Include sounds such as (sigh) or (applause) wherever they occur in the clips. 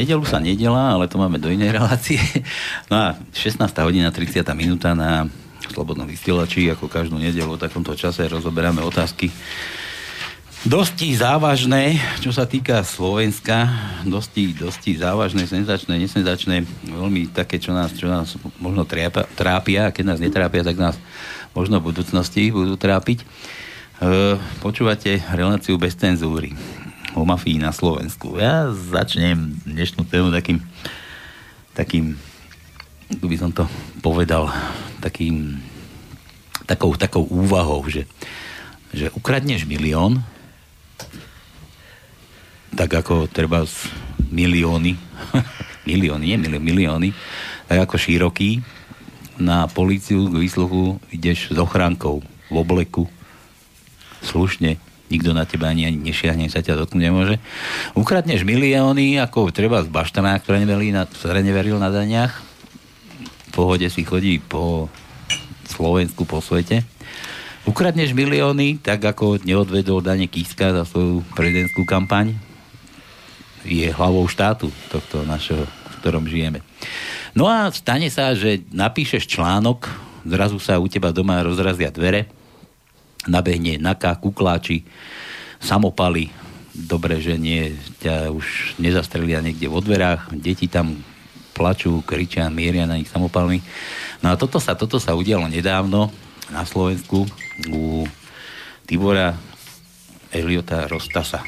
Nedelu sa nedela, ale to máme do inej relácie. No a 16. hodina 30. minúta na Slobodnom vysielači, ako každú nedelu v takomto čase rozoberáme otázky dosti závažné, čo sa týka Slovenska, dosti, dosti závažné, senzačné, nesenzačné, veľmi také, čo nás, čo nás možno trápia, trápia, a keď nás netrápia, tak nás možno v budúcnosti budú trápiť. E, počúvate reláciu bez cenzúry o mafii na Slovensku. Ja začnem dnešnú tému takým, takým, by som to povedal, takým, takou, takou úvahou, že, že ukradneš milión, tak ako treba milióny, (laughs) milióny, nie milióny, milióny, tak ako široký, na políciu k výsluchu ideš s ochránkou v obleku, slušne, nikto na teba ani, ani nešiahne, sa ťa dotknúť nemôže. Ukradneš milióny, ako treba z baštana, ktoré neveril na, ktoré neveril na daniach. V pohode si chodí po Slovensku, po svete. Ukradneš milióny, tak ako neodvedol Dane Kiska za svoju prezidentskú kampaň, je hlavou štátu tohto našeho, v ktorom žijeme. No a stane sa, že napíšeš článok, zrazu sa u teba doma rozrazia dvere, nabehne naká, kukláči, samopaly, dobre, že nie, ťa už nezastrelia niekde vo dverách, deti tam plačú, kričia, mieria na nich samopalmi. No a toto sa, toto sa udialo nedávno na Slovensku u Tibora Eliota Rostasa.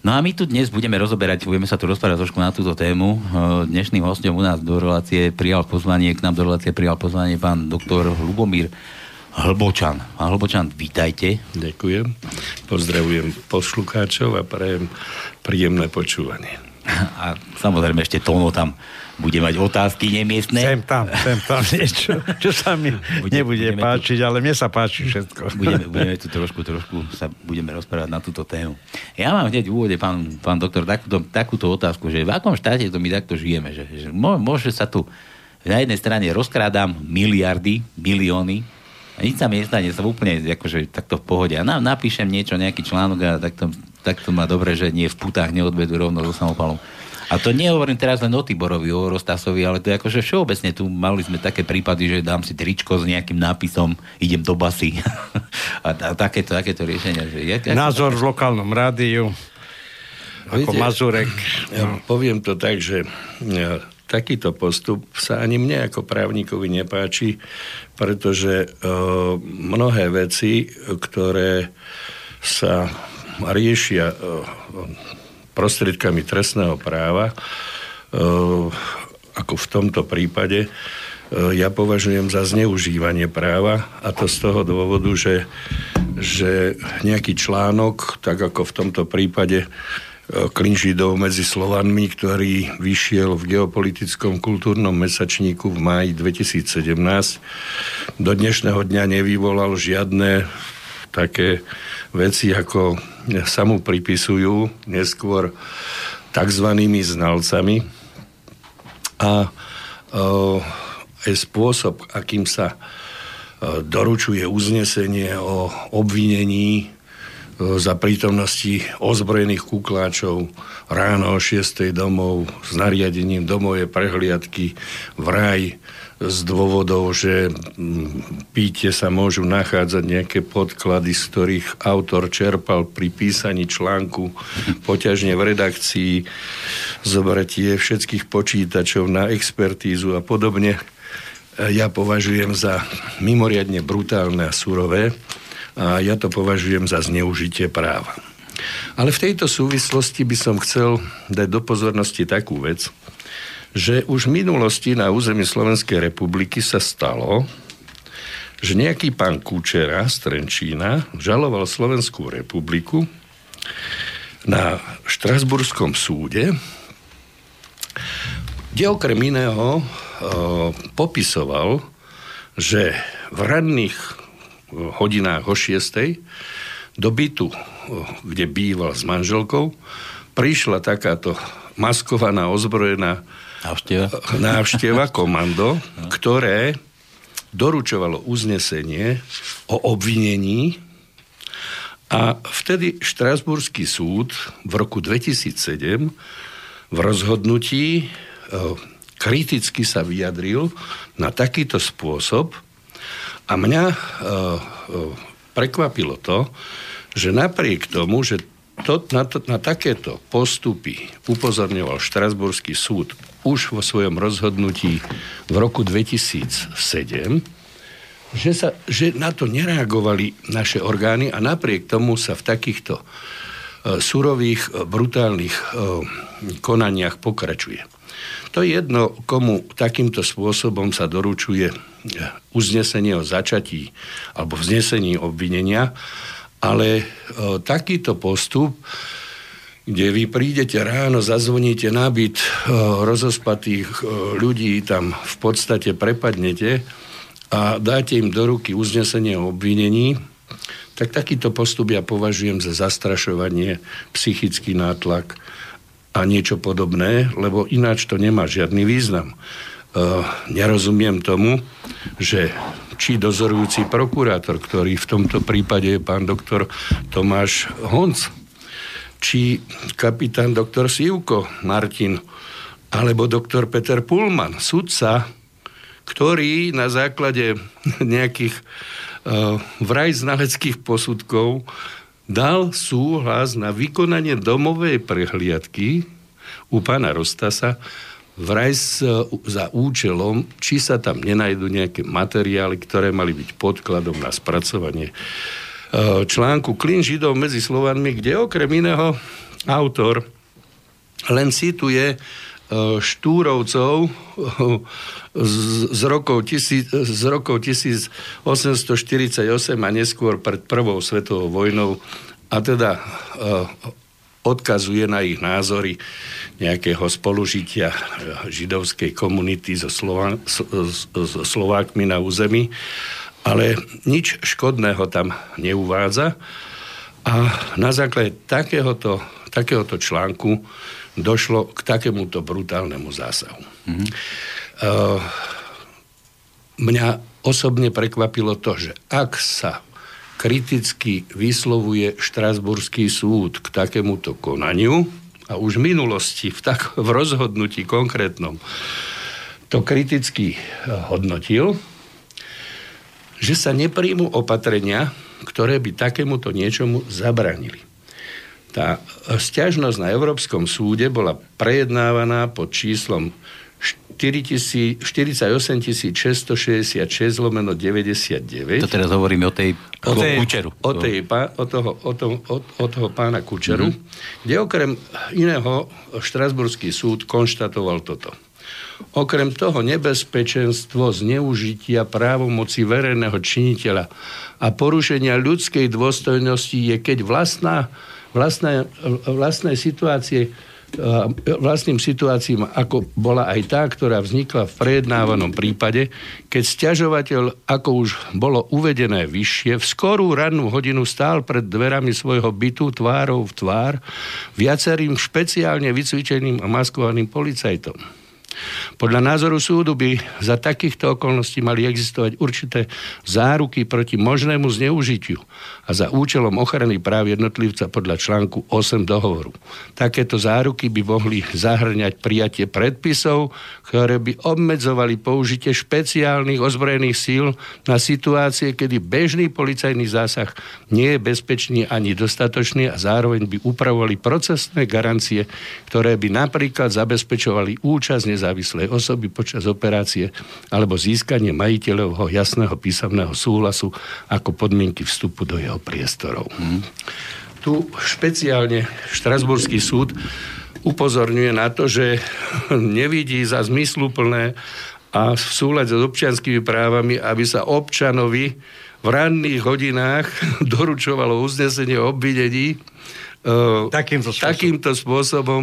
No a my tu dnes budeme rozoberať, budeme sa tu rozprávať trošku na túto tému. Dnešným hostom u nás do relácie prijal pozvanie, k nám do relácie prijal pozvanie pán doktor Lubomír Hlbočan. Pán Hlbočan, vítajte. Ďakujem. Pozdravujem poslucháčov a prajem príjemné počúvanie. A samozrejme ešte Tono tam bude mať otázky nemiestne. Sem tam, sem tam (laughs) niečo, čo sa mi bude, nebude páčiť, tu, ale mne sa páči všetko. Budeme, (laughs) budeme tu trošku, trošku sa budeme rozprávať na túto tému. Ja mám hneď v úvode, pán, pán doktor, takúto, takúto otázku, že v akom štáte to my takto žijeme, že, že môže sa tu na jednej strane rozkrádam miliardy, milióny, nič sa mi nestane, som úplne akože takto v pohode. A napíšem niečo, nejaký článok a takto, takto má dobre, že nie v putách neodvedú rovno so samopalom. A to nehovorím teraz len o Tiborovi, o Rostasovi, ale to je akože všeobecne tu mali sme také prípady, že dám si tričko s nejakým nápisom, idem do basy. (laughs) a, a takéto, takéto riešenia. Že je, Názor v lokálnom rádiu, ako Viete, Mazurek. Ja no. poviem to tak, že ja, takýto postup sa ani mne ako právnikovi nepáči, pretože uh, mnohé veci, ktoré sa riešia uh, prostriedkami trestného práva, e, ako v tomto prípade, e, ja považujem za zneužívanie práva a to z toho dôvodu, že, že nejaký článok, tak ako v tomto prípade e, Klinžidov medzi Slovanmi, ktorý vyšiel v geopolitickom kultúrnom mesačníku v máji 2017, do dnešného dňa nevyvolal žiadne také veci, ako sa mu pripisujú neskôr tzv. znalcami a je spôsob, akým sa doručuje uznesenie o obvinení za prítomnosti ozbrojených kukláčov ráno o 6. domov s nariadením domové prehliadky v raj z dôvodov, že mm, píte sa môžu nachádzať nejaké podklady, z ktorých autor čerpal pri písaní článku poťažne v redakcii, zobratie všetkých počítačov na expertízu a podobne. Ja považujem za mimoriadne brutálne a surové a ja to považujem za zneužitie práva. Ale v tejto súvislosti by som chcel dať do pozornosti takú vec, že už v minulosti na území Slovenskej republiky sa stalo, že nejaký pán Kučera z Trenčína žaloval Slovenskú republiku na Štrasburskom súde, kde okrem iného e, popisoval, že v ranných hodinách o 6. do bytu, e, kde býval s manželkou, prišla takáto maskovaná, ozbrojená Návšteva. (laughs) Návšteva komando, ktoré doručovalo uznesenie o obvinení A vtedy Štrasburský súd v roku 2007 v rozhodnutí e, kriticky sa vyjadril na takýto spôsob a mňa e, prekvapilo to, že napriek tomu, že to, na, to, na takéto postupy upozorňoval Štrasburský súd už vo svojom rozhodnutí v roku 2007, že, sa, že na to nereagovali naše orgány a napriek tomu sa v takýchto surových, uh, brutálnych uh, konaniach pokračuje. To je jedno, komu takýmto spôsobom sa doručuje uznesenie o začatí alebo vznesení obvinenia, ale takýto postup kde vy prídete ráno, zazvoníte na byt rozospatých ľudí, tam v podstate prepadnete a dáte im do ruky uznesenie o obvinení, tak takýto postup ja považujem za zastrašovanie, psychický nátlak a niečo podobné, lebo ináč to nemá žiadny význam. Uh, nerozumiem tomu, že či dozorujúci prokurátor, ktorý v tomto prípade je pán doktor Tomáš Honc, či kapitán doktor Sivko Martin, alebo doktor Peter Pullman, sudca, ktorý na základe (laughs) nejakých uh, vraj znaleckých posudkov dal súhlas na vykonanie domovej prehliadky u pána Rostasa vraj s, za účelom, či sa tam nenajdu nejaké materiály, ktoré mali byť podkladom na spracovanie uh, článku Klin Židov medzi Slovanmi, kde okrem iného autor len cituje E, štúrovcov z, z, rokov, tisíc, z rokov 1848 a neskôr pred prvou svetovou vojnou. A teda uh, odkazuje na ich názory nejakého spolužitia židovskej komunity so, Slova, so, so Slovákmi na území, ale nič škodného tam neuvádza. A na základe takéhoto, takéhoto článku došlo k takémuto brutálnemu zásahu. Mm-hmm. Uh, mňa osobne prekvapilo to, že ak sa kriticky vyslovuje Štrasburský súd k takémuto konaniu, a už v minulosti, v, tak, v rozhodnutí konkrétnom, to kriticky eh, hodnotil, že sa nepríjmu opatrenia, ktoré by takémuto niečomu zabranili. Tá stiažnosť na Európskom súde bola prejednávaná pod číslom 48 666 lomeno 99. To teraz hovoríme o tej, o tej Kučeru. O, tej, o, toho, o, toho, o, o toho pána Kučeru, mm-hmm. kde okrem iného Štrasburský súd konštatoval toto. Okrem toho nebezpečenstvo zneužitia právomoci verejného činiteľa a porušenia ľudskej dôstojnosti je, keď vlastná vlastné, vlastné situácie vlastným situáciám, ako bola aj tá, ktorá vznikla v prejednávanom prípade, keď stiažovateľ, ako už bolo uvedené vyššie, v skorú rannú hodinu stál pred dverami svojho bytu tvárou v tvár viacerým špeciálne vycvičeným a maskovaným policajtom. Podľa názoru súdu by za takýchto okolností mali existovať určité záruky proti možnému zneužitiu a za účelom ochrany práv jednotlivca podľa článku 8 dohovoru. Takéto záruky by mohli zahrňať prijatie predpisov, ktoré by obmedzovali použitie špeciálnych ozbrojených síl na situácie, kedy bežný policajný zásah nie je bezpečný ani dostatočný a zároveň by upravovali procesné garancie, ktoré by napríklad zabezpečovali účasť nezávislej osoby počas operácie alebo získanie majiteľovho jasného písomného súhlasu ako podmienky vstupu do jeho priestorov. Mm. Tu špeciálne Štrasburský súd upozorňuje na to, že (laughs) nevidí za zmysluplné a v súľade s občianskými právami, aby sa občanovi v ranných hodinách (laughs) doručovalo uznesenie o obvidení Uh, takýmto, spôsobom. takýmto spôsobom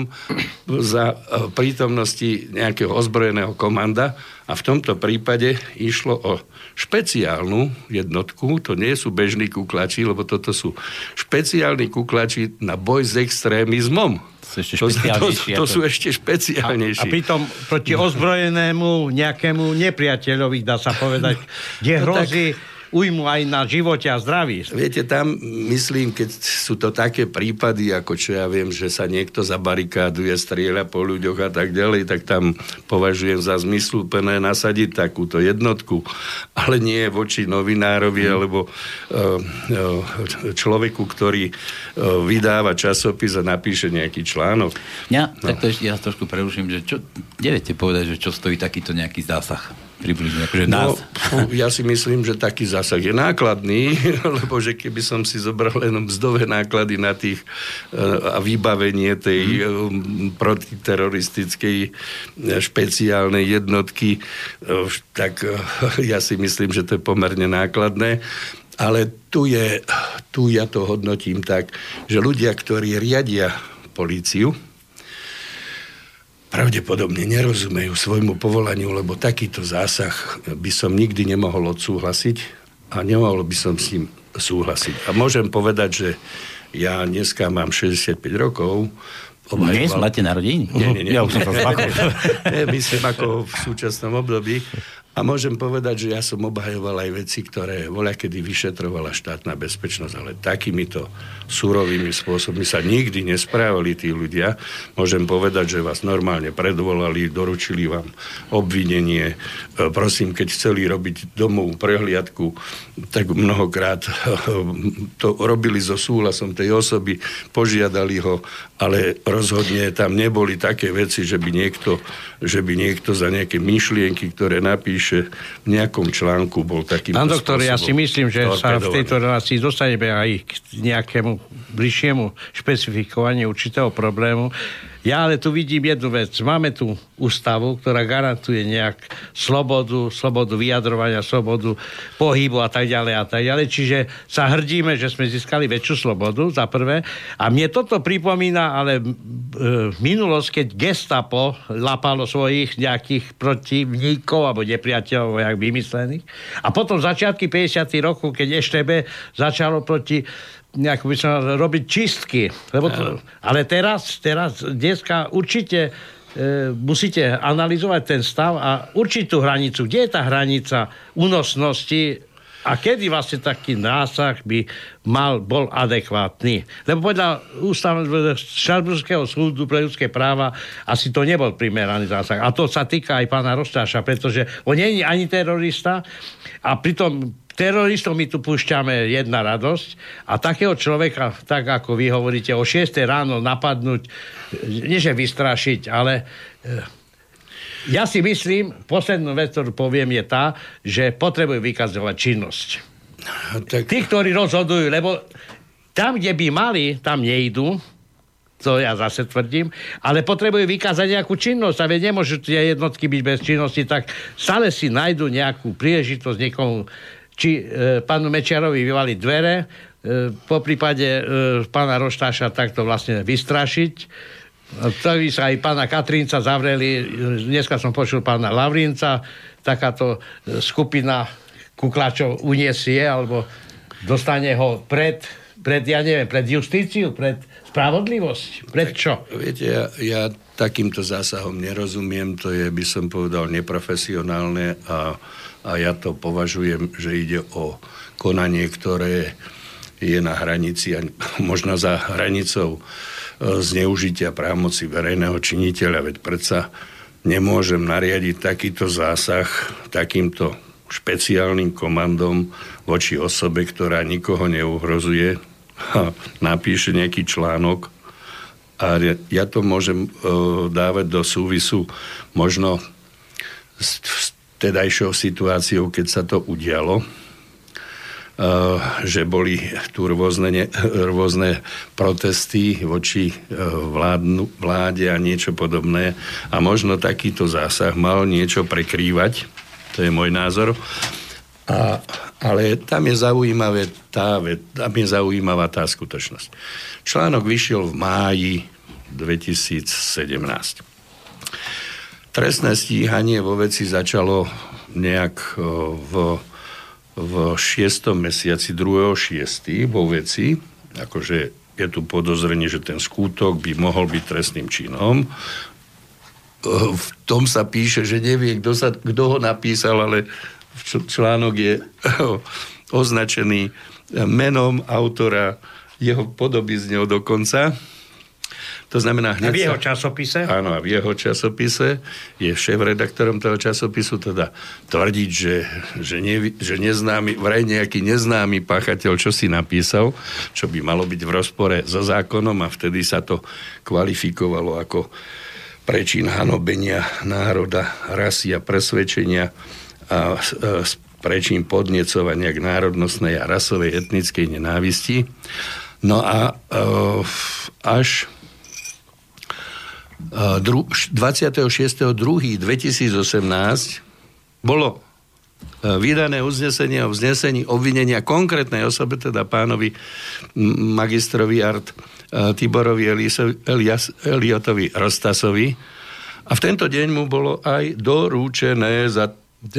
za uh, prítomnosti nejakého ozbrojeného komanda a v tomto prípade išlo o špeciálnu jednotku, to nie sú bežní kuklači, lebo toto sú špeciálni kuklači na boj s extrémizmom. To, to, to, to sú ešte špeciálnejší. A, a pritom proti ozbrojenému nejakému nepriateľovi, dá sa povedať, kde no hrozí... Tak ujmu aj na živote a zdraví. Viete, tam myslím, keď sú to také prípady, ako čo ja viem, že sa niekto zabarikáduje, strieľa po ľuďoch a tak ďalej, tak tam považujem za zmysluplné nasadiť takúto jednotku, ale nie voči novinárovi mm. alebo uh, človeku, ktorý uh, vydáva časopis a napíše nejaký článok. Ja, no. tak to ešte ja trošku preruším, že čo, neviete povedať, že čo stojí takýto nejaký zásah? Približne? Akože nás. No, ja si myslím, že taký zásah je nákladný, (laughs) lebo že keby som si zobral len mzdové náklady na tých eh, a vybavenie tej mm. protiteroristickej eh, špeciálnej jednotky, tak (laughs) ja si myslím, že to je pomerne nákladné. Ale tu, je, tu ja to hodnotím tak, že ľudia, ktorí riadia políciu, pravdepodobne nerozumejú svojmu povolaniu, lebo takýto zásah by som nikdy nemohol odsúhlasiť a nemohol by som s ním súhlasiť. A môžem povedať, že ja dneska mám 65 rokov, obhajoval... Dnes máte narodení? Nie, nie, nie. Ja už som to (laughs) nie, myslím ako v súčasnom období. A môžem povedať, že ja som obhajoval aj veci, ktoré voľa kedy vyšetrovala štátna bezpečnosť, ale takýmito surovými spôsobmi sa nikdy nesprávali tí ľudia. Môžem povedať, že vás normálne predvolali, doručili vám obvinenie. E, prosím, keď chceli robiť domov prehliadku, tak mnohokrát e, to robili so súhlasom tej osoby, požiadali ho, ale rozhodne tam neboli také veci, že by niekto, že by niekto za nejaké myšlienky, ktoré napíše, píše v nejakom článku, bol taký. Pán doktor, ja si myslím, že sa v tejto relácii dostaneme aj k nejakému bližšiemu špecifikovaniu určitého problému. Ja ale tu vidím jednu vec. Máme tu ústavu, ktorá garantuje nejak slobodu, slobodu vyjadrovania, slobodu pohybu a tak ďalej a tak ďalej. Čiže sa hrdíme, že sme získali väčšiu slobodu, za prvé. A mne toto pripomína ale e, minulosť, keď gestapo lapalo svojich nejakých protivníkov alebo nepriateľov, jak vymyslených. A potom začiatky 50. rokov, keď EŠTB začalo proti nejak by som robiť čistky. Lebo to, ale teraz, teraz, dneska určite e, musíte analyzovať ten stav a určiť tú hranicu. Kde je tá hranica únosnosti a kedy vlastne taký násah by mal, bol adekvátny. Lebo podľa ústavného Šarburského súdu pre ľudské práva asi to nebol primeraný zásah. A to sa týka aj pána Rostáša, pretože on nie je ani terorista a pritom teroristom my tu púšťame jedna radosť a takého človeka, tak ako vy hovoríte, o 6 ráno napadnúť, nie že vystrašiť, ale eh, ja si myslím, poslednú vec, ktorú poviem, je tá, že potrebujú vykazovať činnosť. Tak... Tí, ktorí rozhodujú, lebo tam, kde by mali, tam nejdú, to ja zase tvrdím, ale potrebujú vykázať nejakú činnosť a veď nemôžu tie jednotky byť bez činnosti, tak stále si nájdu nejakú príležitosť niekomu či e, pánu Mečiarovi vyvali dvere, e, po prípade e, pána Roštáša takto vlastne vystrašiť. Vtedy sa aj pána Katrínca zavreli, dneska som počul pána Lavrinca, takáto e, skupina kuklačov uniesie, alebo dostane ho pred, pred, ja neviem, pred justíciu, pred spravodlivosť, pred čo? Viete, ja, ja takýmto zásahom nerozumiem, to je, by som povedal, neprofesionálne a a ja to považujem, že ide o konanie, ktoré je na hranici a (laughs) možno za hranicou e, zneužitia právomoci verejného činiteľa, veď predsa nemôžem nariadiť takýto zásah takýmto špeciálnym komandom voči osobe, ktorá nikoho neuhrozuje (laughs) napíše nejaký článok. A ja to môžem uh, dávať do súvisu možno s tedajšou situáciou, keď sa to udialo, eh, že boli tu rôzne, rôzne protesty voči eh, vládnu, vláde a niečo podobné. A možno takýto zásah mal niečo prekrývať. To je môj názor. A, ale tam je, zaujímavé tá, tam je zaujímavá tá skutočnosť. Článok vyšiel v máji 2017. Trestné stíhanie vo veci začalo nejak v, v 6. mesiaci 2.6. vo veci, akože je tu podozrenie, že ten skútok by mohol byť trestným činom. V tom sa píše, že nevie, kto, sa, kto ho napísal, ale článok je označený menom autora jeho neho dokonca. To znamená hneď... A v jeho časopise? Áno, a v jeho časopise je šéf-redaktorom toho časopisu teda tvrdiť, že, že, ne, že neznámy, vraj nejaký neznámy páchateľ, čo si napísal, čo by malo byť v rozpore so zákonom a vtedy sa to kvalifikovalo ako prečin hanobenia národa, rasy a presvedčenia a, a prečin podnecovania k národnostnej a rasovej etnickej nenávisti. No a e, až 26.2.2018 bolo e, vydané uznesenie o vznesení obvinenia konkrétnej osobe, teda pánovi magistrovi art e, Tiborovi Eliotovi Rostasovi. A v tento deň mu bolo aj dorúčené za,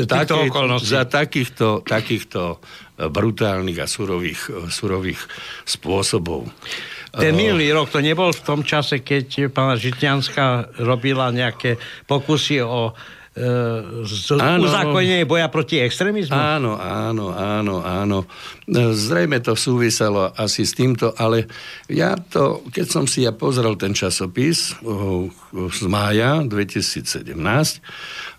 také, za takýchto, takýchto brutálnych a surových, surových spôsobov. Ten minulý rok to nebol v tom čase, keď pána Žitňanská robila nejaké pokusy o e, z, uzákonenie boja proti extrémizmu? Áno, áno, áno, áno. Zrejme to súviselo asi s týmto, ale ja to, keď som si ja pozrel ten časopis z mája 2017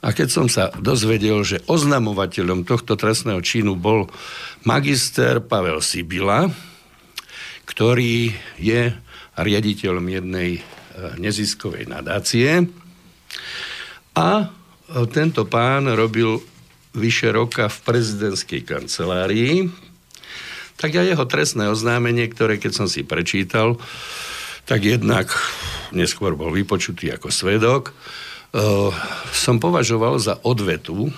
a keď som sa dozvedel, že oznamovateľom tohto trestného činu bol magister Pavel Sibila, ktorý je riaditeľom jednej e, neziskovej nadácie. A e, tento pán robil vyše roka v prezidentskej kancelárii. Tak ja jeho trestné oznámenie, ktoré keď som si prečítal, tak jednak neskôr bol vypočutý ako svedok, e, som považoval za odvetu,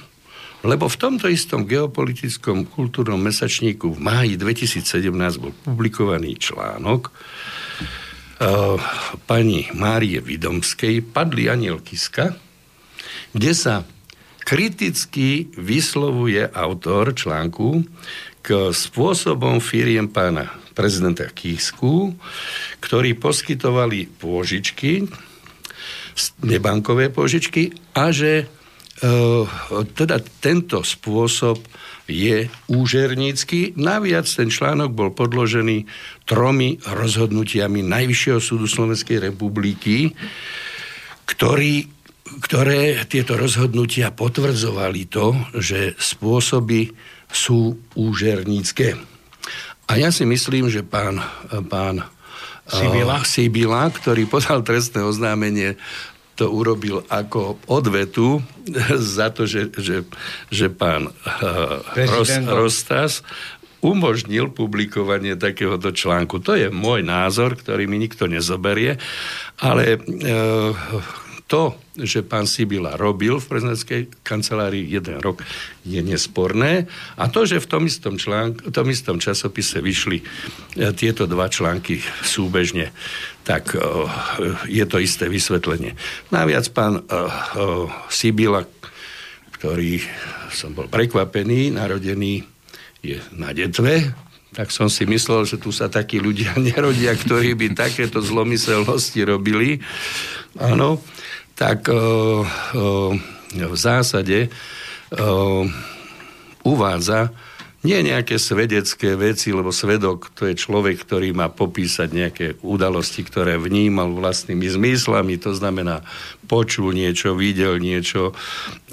lebo v tomto istom geopolitickom kultúrnom mesačníku v máji 2017 bol publikovaný článok uh, pani Márie Vidomskej Padli aniel Kiska, kde sa kriticky vyslovuje autor článku k spôsobom firiem pána prezidenta Kisku, ktorí poskytovali pôžičky, nebankové pôžičky a že teda tento spôsob je úžernícky. Naviac ten článok bol podložený tromi rozhodnutiami Najvyššieho súdu Slovenskej republiky, ktorý, ktoré tieto rozhodnutia potvrdzovali to, že spôsoby sú úžernícke. A ja si myslím, že pán, pán Sibila. Sibila, ktorý podal trestné oznámenie to urobil ako odvetu (laughs) za to, že, že, že pán uh, Ros, Rostas umožnil publikovanie takéhoto článku. To je môj názor, ktorý mi nikto nezoberie, ale uh, to, že pán Sibila robil v prezidentskej kancelárii jeden rok, je nesporné. A to, že v tom istom, článk, v tom istom časopise vyšli e, tieto dva články súbežne, tak uh, je to isté vysvetlenie. Naviac pán uh, Sibila, ktorý som bol prekvapený, narodený je na detve, tak som si myslel, že tu sa takí ľudia (laughs) nerodia, ktorí by takéto zlomyselnosti robili. Áno tak e, e, v zásade e, uvádza nie nejaké svedecké veci, lebo svedok to je človek, ktorý má popísať nejaké udalosti, ktoré vnímal vlastnými zmyslami, to znamená počul niečo, videl niečo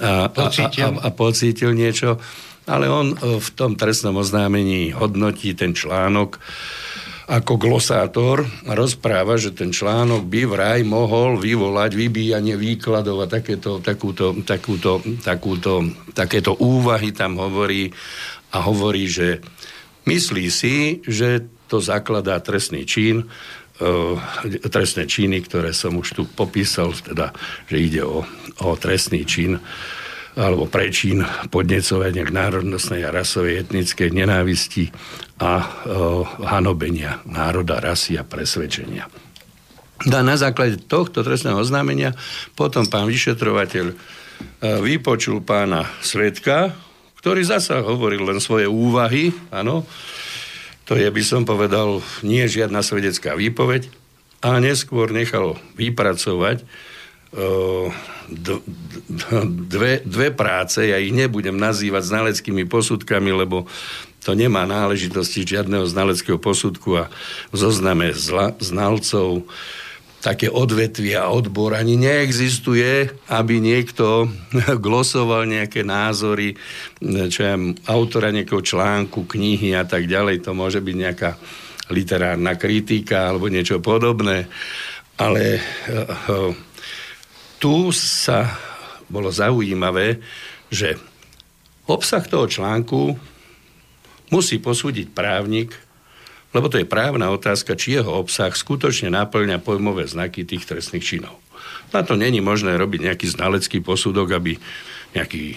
a pocítil, a, a, a pocítil niečo, ale on v tom trestnom oznámení hodnotí ten článok ako glosátor rozpráva, že ten článok by vraj mohol vyvolať vybíjanie výkladov a takéto, takúto, takúto, takúto, takéto úvahy tam hovorí a hovorí, že myslí si, že to zakladá trestný čin, e, trestné činy, ktoré som už tu popísal, teda, že ide o, o trestný čin alebo prečín podnecovania k národnostnej a rasovej etnickej nenávisti a e, hanobenia národa, rasy a presvedčenia. A na základe tohto trestného oznámenia potom pán vyšetrovateľ e, vypočul pána Svetka, ktorý zasa hovoril len svoje úvahy, áno, to je, by som povedal, nie žiadna svedecká výpoveď, a neskôr nechal vypracovať dve, dve práce, ja ich nebudem nazývať znaleckými posudkami, lebo to nemá náležitosti žiadneho znaleckého posudku a v zozname zla, znalcov také odvetvia a odbor ani neexistuje, aby niekto (laughs) glosoval nejaké názory, čo je autora nejakého článku, knihy a tak ďalej. To môže byť nejaká literárna kritika alebo niečo podobné. Ale uh, tu sa bolo zaujímavé, že obsah toho článku musí posúdiť právnik, lebo to je právna otázka, či jeho obsah skutočne naplňa pojmové znaky tých trestných činov. Na to není možné robiť nejaký znalecký posudok, aby nejaký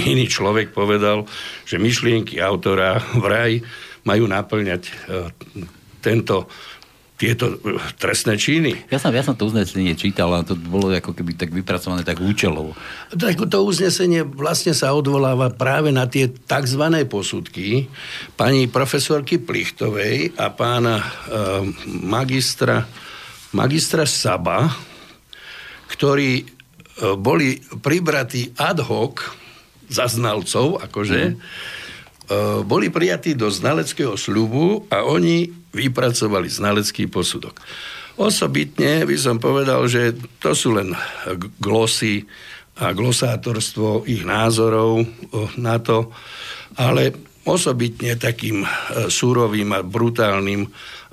iný človek povedal, že myšlienky autora vraj majú naplňať e, tento tieto eh, trestné činy. Ja som, ja som to uznesenie čítal, ale to bolo ako keby tak vypracované tak účelovo. Tak to uznesenie vlastne sa odvoláva práve na tie tzv. posudky pani profesorky Plichtovej a pána e, magistra, magistra Saba, ktorí e, boli pribratí ad hoc za znalcov, akože, mm. E, boli prijatí do znaleckého sľubu a oni vypracovali znalecký posudok. Osobitne by som povedal, že to sú len glosy a glosátorstvo ich názorov na to, ale osobitne takým e, súrovým a brutálnym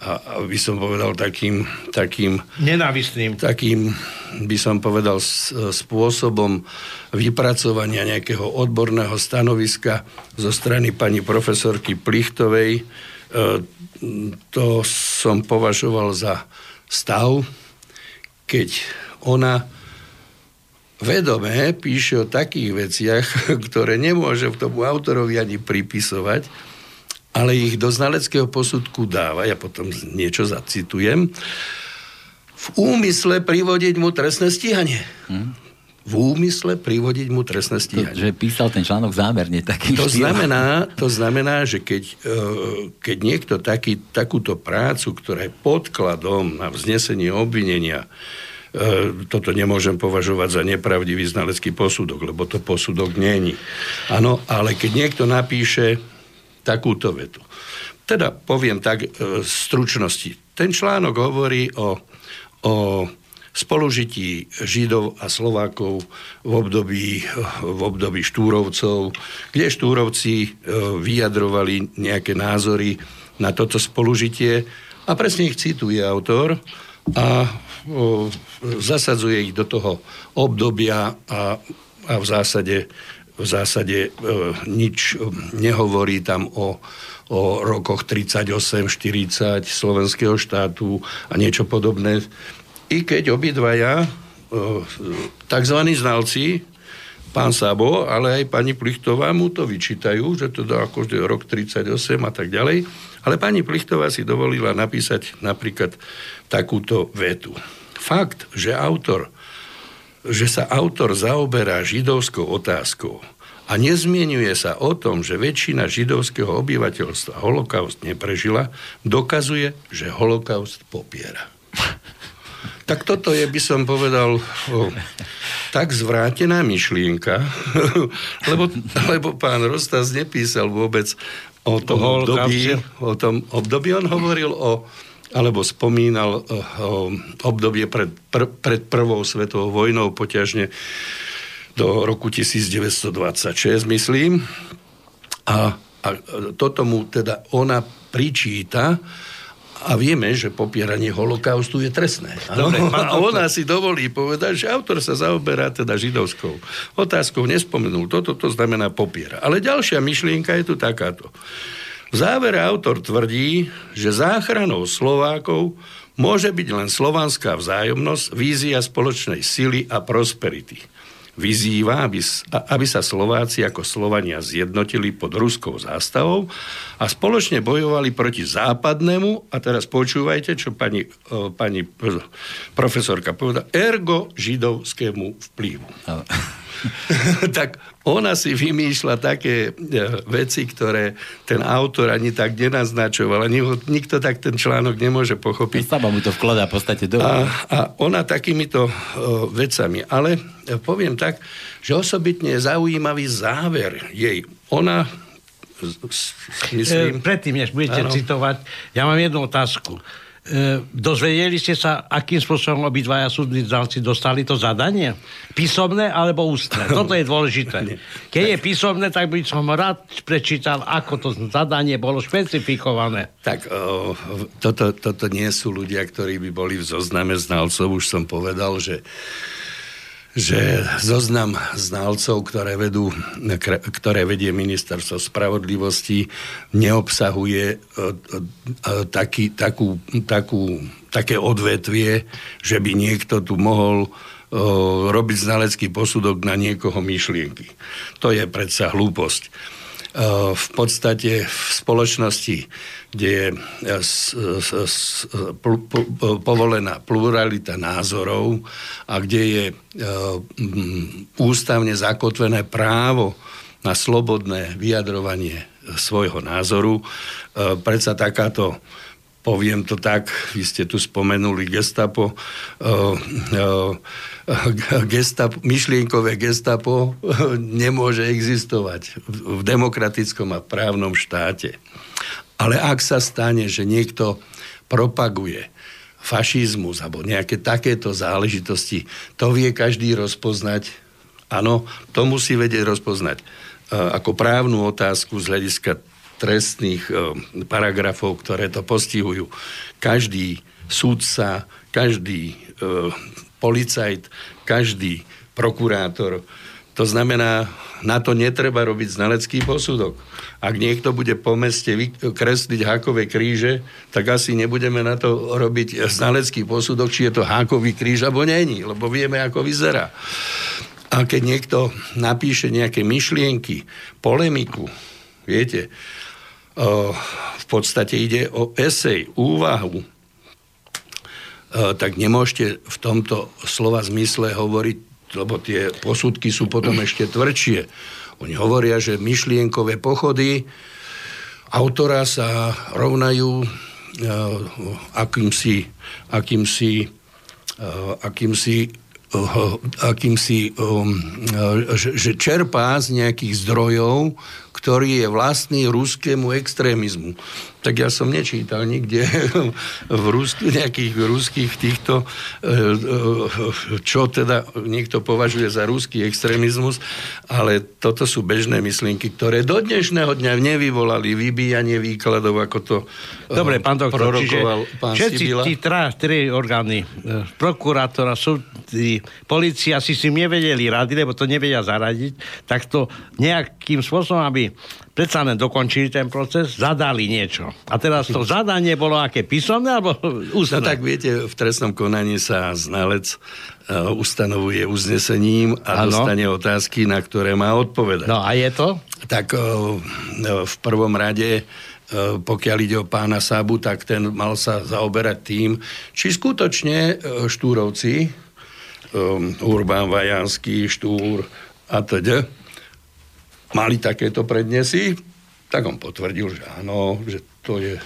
a by som povedal takým, takým nenávistným. takým by som povedal spôsobom vypracovania nejakého odborného stanoviska zo strany pani profesorky Plichtovej. E, to som považoval za stav, keď ona vedome píše o takých veciach, (laughs) ktoré nemôže v tomu autorovi ani pripisovať, ale ich do znaleckého posudku dáva, ja potom niečo zacitujem, v úmysle privodiť mu trestné stíhanie. Hmm v úmysle privodiť mu trestné stíhanie. To, že písal ten článok zámerne taký to znamená, to znamená, že keď, e, keď niekto taký, takúto prácu, ktorá je podkladom na vznesenie obvinenia, e, toto nemôžem považovať za nepravdivý znalecký posudok, lebo to posudok není. Áno, ale keď niekto napíše takúto vetu. Teda poviem tak e, stručnosti. Ten článok hovorí o, o spolužití Židov a Slovákov v období, v období Štúrovcov, kde Štúrovci e, vyjadrovali nejaké názory na toto spolužitie a presne ich cituje autor a zasadzuje ich do toho obdobia a, a v zásade, v zásade e, nič nehovorí tam o, o rokoch 38-40 slovenského štátu a niečo podobné i keď obidvaja tzv. znalci, pán Sabo, ale aj pani Plichtová mu to vyčítajú, že to dá akože rok 38 a tak ďalej. Ale pani Plichtová si dovolila napísať napríklad takúto vetu. Fakt, že autor že sa autor zaoberá židovskou otázkou a nezmienuje sa o tom, že väčšina židovského obyvateľstva holokaust neprežila, dokazuje, že holokaust popiera. (laughs) Tak toto je, by som povedal, o, tak zvrátená myšlienka, (laughs) lebo, lebo pán Rostas nepísal vôbec o tom období, o tom období. On hovoril o, alebo spomínal o obdobie pred, pr, pred prvou svetovou vojnou, poťažne do roku 1926, myslím. A, a toto mu teda ona pričíta, a vieme, že popieranie holokaustu je trestné. (laughs) Dobre, a ona si dovolí povedať, že autor sa zaoberá teda židovskou otázkou, nespomenul toto, to znamená popiera. Ale ďalšia myšlienka je tu takáto. V závere autor tvrdí, že záchranou Slovákov môže byť len slovanská vzájomnosť, vízia spoločnej sily a prosperity vyzýva, aby, aby sa Slováci ako Slovania zjednotili pod ruskou zástavou a spoločne bojovali proti západnému, a teraz počúvajte, čo pani, pani profesorka povedala, ergo židovskému vplyvu. (laughs) tak ona si vymýšľa také e, veci, ktoré ten autor ani tak nenaznačoval. Ani nikto tak ten článok nemôže pochopiť. Sama mu to vkladá v podstate do... A, a ona takýmito uh, vecami. Ale uh, poviem tak, že osobitne je zaujímavý záver jej. Ona myslím... Predtým, než budete ano. citovať, ja mám jednu otázku. E, dozvedeli ste sa, akým spôsobom obidvaja súdni znalci dostali to zadanie? Písomné alebo ústne? (laughs) Toto je dôležité. Keď je písomné, tak by som rád prečítal, ako to zadanie bolo špecifikované. Tak o, toto, toto nie sú ľudia, ktorí by boli v zozname znalcov. Už som povedal, že že zoznam znalcov, ktoré, vedú, ktoré vedie ministerstvo spravodlivosti, neobsahuje e, e, taký, takú, takú, také odvetvie, že by niekto tu mohol e, robiť znalecký posudok na niekoho myšlienky. To je predsa hlúposť. V podstate v spoločnosti kde je e, povolená pluralita názorov a kde je e, ústavne zakotvené právo na slobodné vyjadrovanie svojho názoru. E, predsa takáto poviem to tak, vy ste tu spomenuli gestapo, gestapo myšlienkové gestapo nemôže existovať v demokratickom a právnom štáte. Ale ak sa stane, že niekto propaguje fašizmus alebo nejaké takéto záležitosti, to vie každý rozpoznať. Áno, to musí vedieť rozpoznať. E, ako právnu otázku z hľadiska trestných e, paragrafov, ktoré to postihujú. Každý súdca, každý e, policajt, každý prokurátor. To znamená, na to netreba robiť znalecký posudok. Ak niekto bude po meste kresliť hákové kríže, tak asi nebudeme na to robiť znalecký posudok, či je to hákový kríž, alebo není, lebo vieme, ako vyzerá. A keď niekto napíše nejaké myšlienky, polemiku, viete, v podstate ide o esej, úvahu, tak nemôžete v tomto slova zmysle hovoriť lebo tie posudky sú potom ešte tvrdšie. Oni hovoria, že myšlienkové pochody autora sa rovnajú uh, akýmsi, akýmsi, uh, akýmsi uh, akýmsi, že čerpá z nejakých zdrojov, ktorý je vlastný ruskému extrémizmu tak ja som nečítal nikde (laughs) v Rusku, nejakých ruských týchto, e, e, čo teda niekto považuje za ruský extrémizmus, ale toto sú bežné myšlienky, ktoré do dnešného dňa nevyvolali vybíjanie výkladov, ako to e, Dobre, pán doktor, čiže pán všetci Sibila. tí tra, tri orgány, prokurátora, súdy, policia si si nevedeli rady, lebo to nevedia zaradiť, tak to nejakým spôsobom, aby predsa len dokončili ten proces, zadali niečo. A teraz to zadanie bolo aké písomné alebo (laughs) ústne? No tak viete, v trestnom konaní sa znalec uh, ustanovuje uznesením a ano. dostane otázky, na ktoré má odpovedať. No a je to? Tak uh, v prvom rade pokiaľ ide o pána Sabu, tak ten mal sa zaoberať tým, či skutočne štúrovci, um, Urbán Vajanský, Štúr a teda, mali takéto prednesy, tak on potvrdil, že áno, že to je e,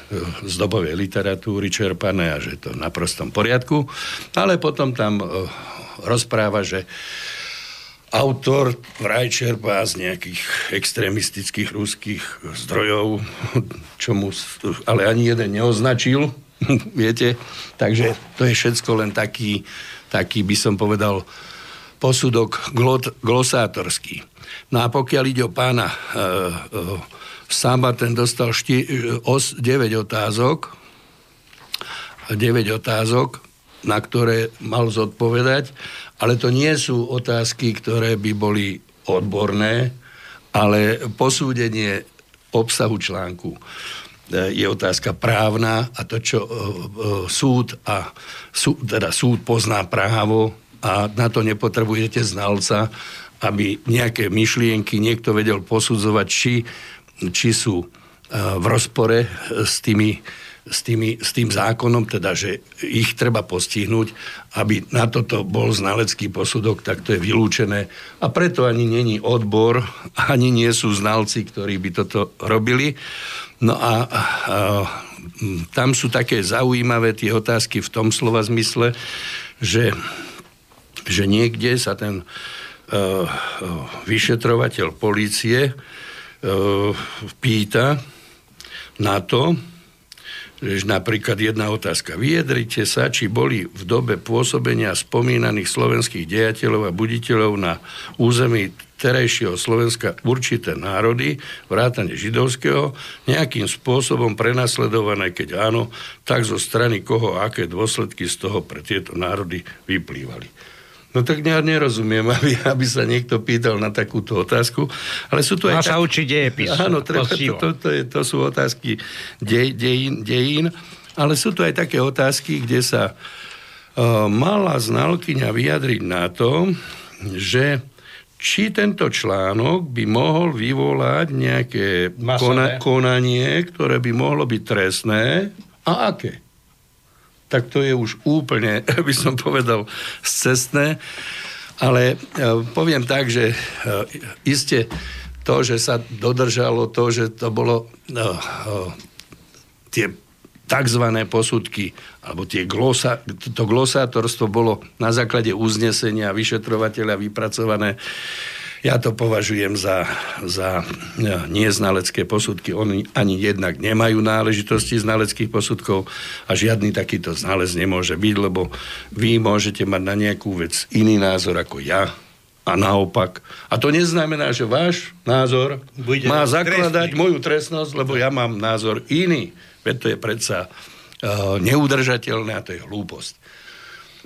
z dobovej literatúry čerpané a že to na prostom poriadku. Ale potom tam e, rozpráva, že autor vraj čerpá z nejakých extrémistických ruských zdrojov, (laughs) čo mu, ale ani jeden neoznačil, (laughs) viete. Takže to je všetko len taký, taký by som povedal, posudok glosátorský. No a pokiaľ ide o pána e, e, Samba, ten dostal šti, os, 9 otázok, 9 otázok, na ktoré mal zodpovedať, ale to nie sú otázky, ktoré by boli odborné, ale posúdenie obsahu článku. E, je otázka právna a to, čo e, e, súd a súd, teda súd pozná právo a na to nepotrebujete znalca, aby nejaké myšlienky niekto vedel posudzovať, či, či sú e, v rozpore s, tými, s, tými, s tým zákonom, teda, že ich treba postihnúť, aby na toto bol znalecký posudok, tak to je vylúčené. A preto ani není odbor, ani nie sú znalci, ktorí by toto robili. No a, a tam sú také zaujímavé tie otázky v tom slova zmysle, že, že niekde sa ten uh, vyšetrovateľ policie pýta na to, že napríklad jedna otázka. Vyjadrite sa, či boli v dobe pôsobenia spomínaných slovenských dejateľov a buditeľov na území terajšieho Slovenska určité národy, vrátane židovského, nejakým spôsobom prenasledované, keď áno, tak zo strany koho aké dôsledky z toho pre tieto národy vyplývali. No tak ja nerozumiem, (laughs) aby, aby sa niekto pýtal na takúto otázku. Ale sú tu aj... tak... sa učiť dejepis. (laughs) Áno, treba, to, to, to, je, to sú otázky dej, dejín, dejín, ale sú tu aj také otázky, kde sa uh, mala znalkyňa vyjadriť na to, že či tento článok by mohol vyvolať nejaké kona, konanie, ktoré by mohlo byť trestné a aké tak to je už úplne, (laughs) by som povedal, cestné. Ale e, poviem tak, že e, iste to, že sa dodržalo to, že to bolo no, tie tzv. posudky, alebo tie glosa, to glosátorstvo bolo na základe uznesenia vyšetrovateľa vypracované ja to považujem za, za nie znalecké posudky. Oni ani jednak nemajú náležitosti znaleckých posudkov a žiadny takýto znalec nemôže byť, lebo vy môžete mať na nejakú vec iný názor ako ja, a naopak. A to neznamená, že váš názor Bude má zakladať trestný. moju trestnosť, lebo ja mám názor iný. Veď to je predsa uh, neudržateľné a to je hlúposť.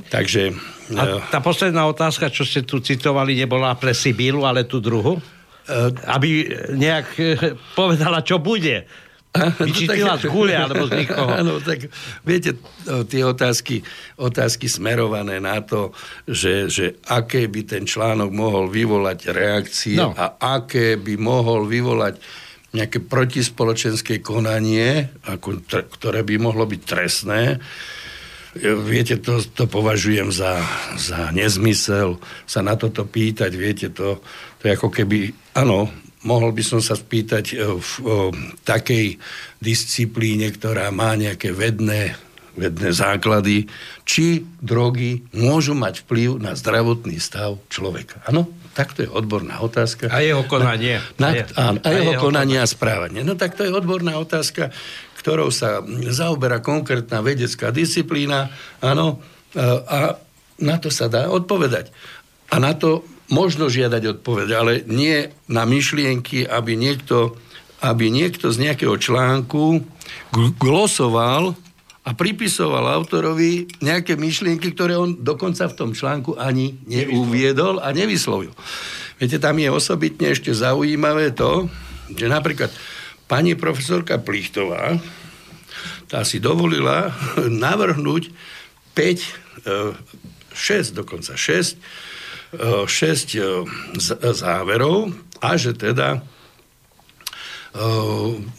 Takže... A tá posledná otázka, čo ste tu citovali, nebola pre Sibílu, ale tú druhu? Uh, aby nejak e, povedala, čo bude. Vyčítila no, z gule alebo z nikoho. (laughs) Áno, tak viete, tie otázky, otázky smerované na to, že, že aké by ten článok mohol vyvolať reakcie no. a aké by mohol vyvolať nejaké protispoločenské konanie, ako, ktoré by mohlo byť trestné, Viete, to, to považujem za, za nezmysel sa na toto pýtať. Viete, to, to je ako keby, áno, mohol by som sa spýtať e, v o, takej disciplíne, ktorá má nejaké vedné, vedné základy, či drogy môžu mať vplyv na zdravotný stav človeka. Áno? Tak to je odborná otázka. A jeho konanie. Na, na, a, a, a jeho, jeho konanie a správanie. No tak to je odborná otázka, ktorou sa zaoberá konkrétna vedecká disciplína, áno, a na to sa dá odpovedať. A na to možno žiadať odpoveď, ale nie na myšlienky, aby niekto, aby niekto z nejakého článku glosoval a pripisoval autorovi nejaké myšlienky, ktoré on dokonca v tom článku ani neuviedol a nevyslovil. Viete, tam je osobitne ešte zaujímavé to, že napríklad pani profesorka Plichtová, tá si dovolila (laughs) navrhnúť 5, 6 e, dokonca 6, 6 e, e, záverov a že teda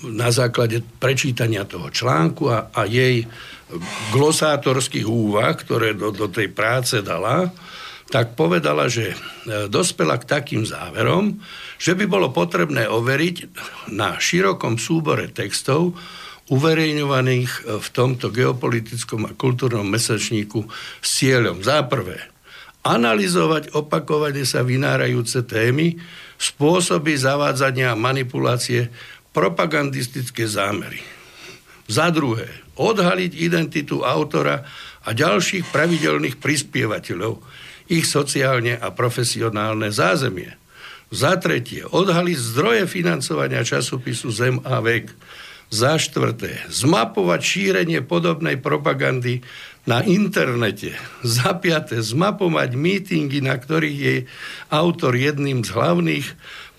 na základe prečítania toho článku a, a jej glosátorských úvah, ktoré do, do tej práce dala, tak povedala, že dospela k takým záverom, že by bolo potrebné overiť na širokom súbore textov uverejňovaných e, v tomto geopolitickom a kultúrnom mesačníku s cieľom za analyzovať opakovane sa vynárajúce témy, spôsoby zavádzania a manipulácie, propagandistické zámery. Za druhé, odhaliť identitu autora a ďalších pravidelných prispievateľov, ich sociálne a profesionálne zázemie. Za tretie, odhaliť zdroje financovania časopisu Zem a vek. Za štvrté, zmapovať šírenie podobnej propagandy na internete. Za piaté, zmapovať mítingy, na ktorých je autor jedným z hlavných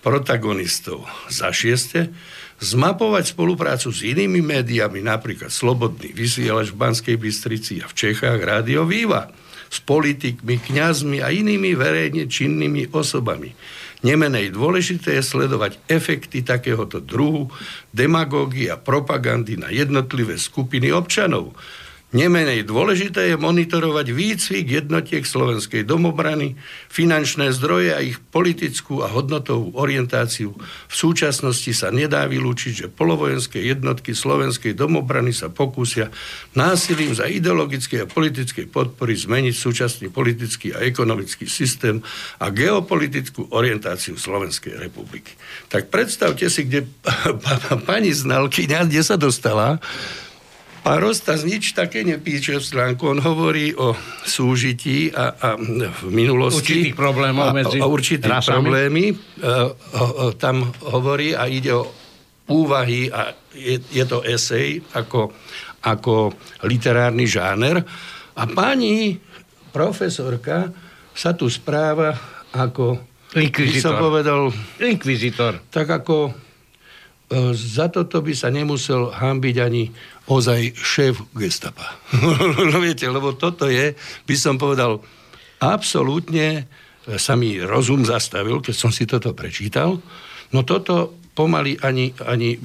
protagonistov. Za šieste, zmapovať spoluprácu s inými médiami, napríklad Slobodný vysielač v Banskej Bystrici a v Čechách Rádio Výva, s politikmi, kňazmi a inými verejne činnými osobami Nemenej dôležité je sledovať efekty takéhoto druhu demagógie a propagandy na jednotlivé skupiny občanov. Nemenej dôležité je monitorovať výcvik jednotiek slovenskej domobrany, finančné zdroje a ich politickú a hodnotovú orientáciu. V súčasnosti sa nedá vylúčiť, že polovojenské jednotky slovenskej domobrany sa pokúsia násilím za ideologické a politické podpory zmeniť súčasný politický a ekonomický systém a geopolitickú orientáciu Slovenskej republiky. Tak predstavte si, kde (laughs) pani znalkyňa, kde sa dostala, Pán Rostas nič také nepíše v stránku. On hovorí o súžití a, a v minulosti. Určitých problémov medzi a, a určitých rasami. problémy. E, tam hovorí a ide o úvahy a je, je to esej ako, ako literárny žáner. A pani profesorka sa tu správa ako... Inkvizitor. som povedal... Inkvizitor. Tak ako e, za toto by sa nemusel hambiť ani ozaj šéf gestapa. (laughs) no viete, lebo toto je, by som povedal, absolútne sa mi rozum zastavil, keď som si toto prečítal. No toto pomaly ani, ani e,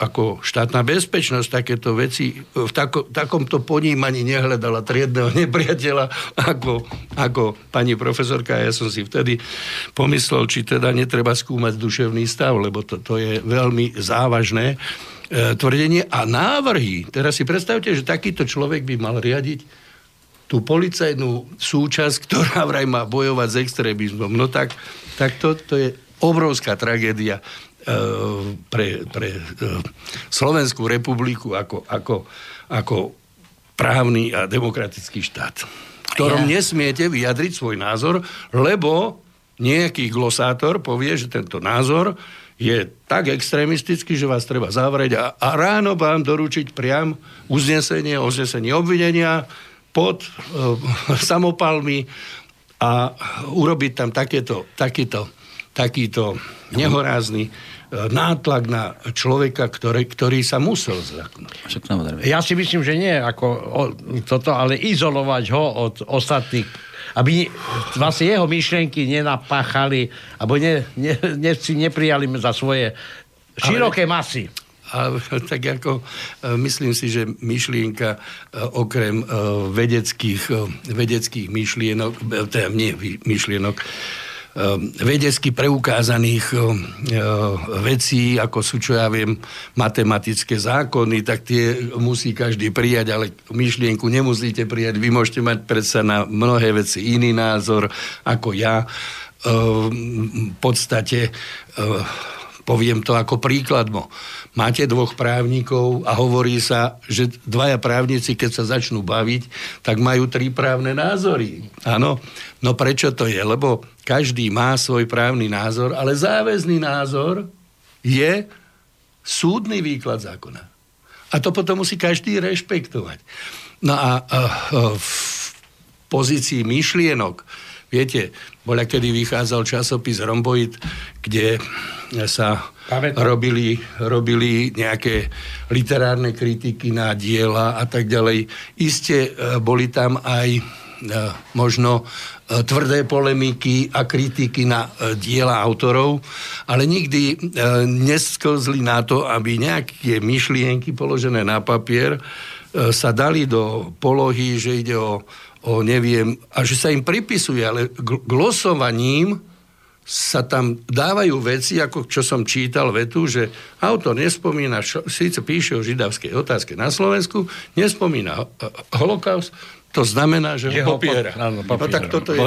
ako štátna bezpečnosť takéto veci v tako, takomto ponímaní nehľadala triedného (laughs) nepriateľa ako, ako pani profesorka. Ja som si vtedy pomyslel, či teda netreba skúmať duševný stav, lebo to, to je veľmi závažné E, tvrdenie a návrhy. Teraz si predstavte, že takýto človek by mal riadiť tú policajnú súčasť, (laughs) ktorá vraj má bojovať s extrémizmom. No tak, tak to, to je obrovská tragédia e, pre, pre e, Slovenskú republiku ako, ako, ako právny a demokratický štát, v ktorom ja. nesmiete vyjadriť svoj názor, lebo nejaký glosátor povie, že tento názor je tak extrémistický, že vás treba zavrieť a, a ráno vám doručiť priam uznesenie, uznesenie obvinenia pod e, (laughs) samopalmi a urobiť tam takéto, takýto, takýto nehorázny e, nátlak na človeka, ktorý, ktorý sa musel zľaknúť. Ja si myslím, že nie ako o, toto, ale izolovať ho od ostatných aby vlastne jeho myšlienky nenapáchali, alebo ne, ne, ne, si neprijali za svoje široké masy. A, (laughs) tak ako e, myslím si, že myšlienka e, okrem e, vedeckých, vedeckých myšlienok, teda nie myšlienok, vedecky preukázaných ehm, ehm, vecí, ako sú, čo ja viem, matematické zákony, tak tie musí každý prijať, ale myšlienku nemusíte prijať. Vy môžete mať predsa na mnohé veci iný názor ako ja. V podstate poviem to ako príkladmo máte dvoch právnikov a hovorí sa, že dvaja právnici, keď sa začnú baviť, tak majú tri právne názory. Áno. No prečo to je? Lebo každý má svoj právny názor, ale záväzný názor je súdny výklad zákona. A to potom musí každý rešpektovať. No a, a, a v pozícii myšlienok, viete, bola kedy vychádzal časopis Romboid, kde sa robili, robili nejaké literárne kritiky na diela a tak ďalej. Isté e, boli tam aj e, možno e, tvrdé polemiky a kritiky na diela autorov, ale nikdy nesklzli na to, aby nejaké myšlienky položené na papier sa dali do polohy, že ide o, o neviem, a že sa im pripisuje, ale glosovaním sa tam dávajú veci, ako čo som čítal vetu, že autor nespomína, síce píše o židavskej otázke na Slovensku, nespomína holokaust, to znamená, že, ho popiera. Po, áno, popiera. No tak toto je...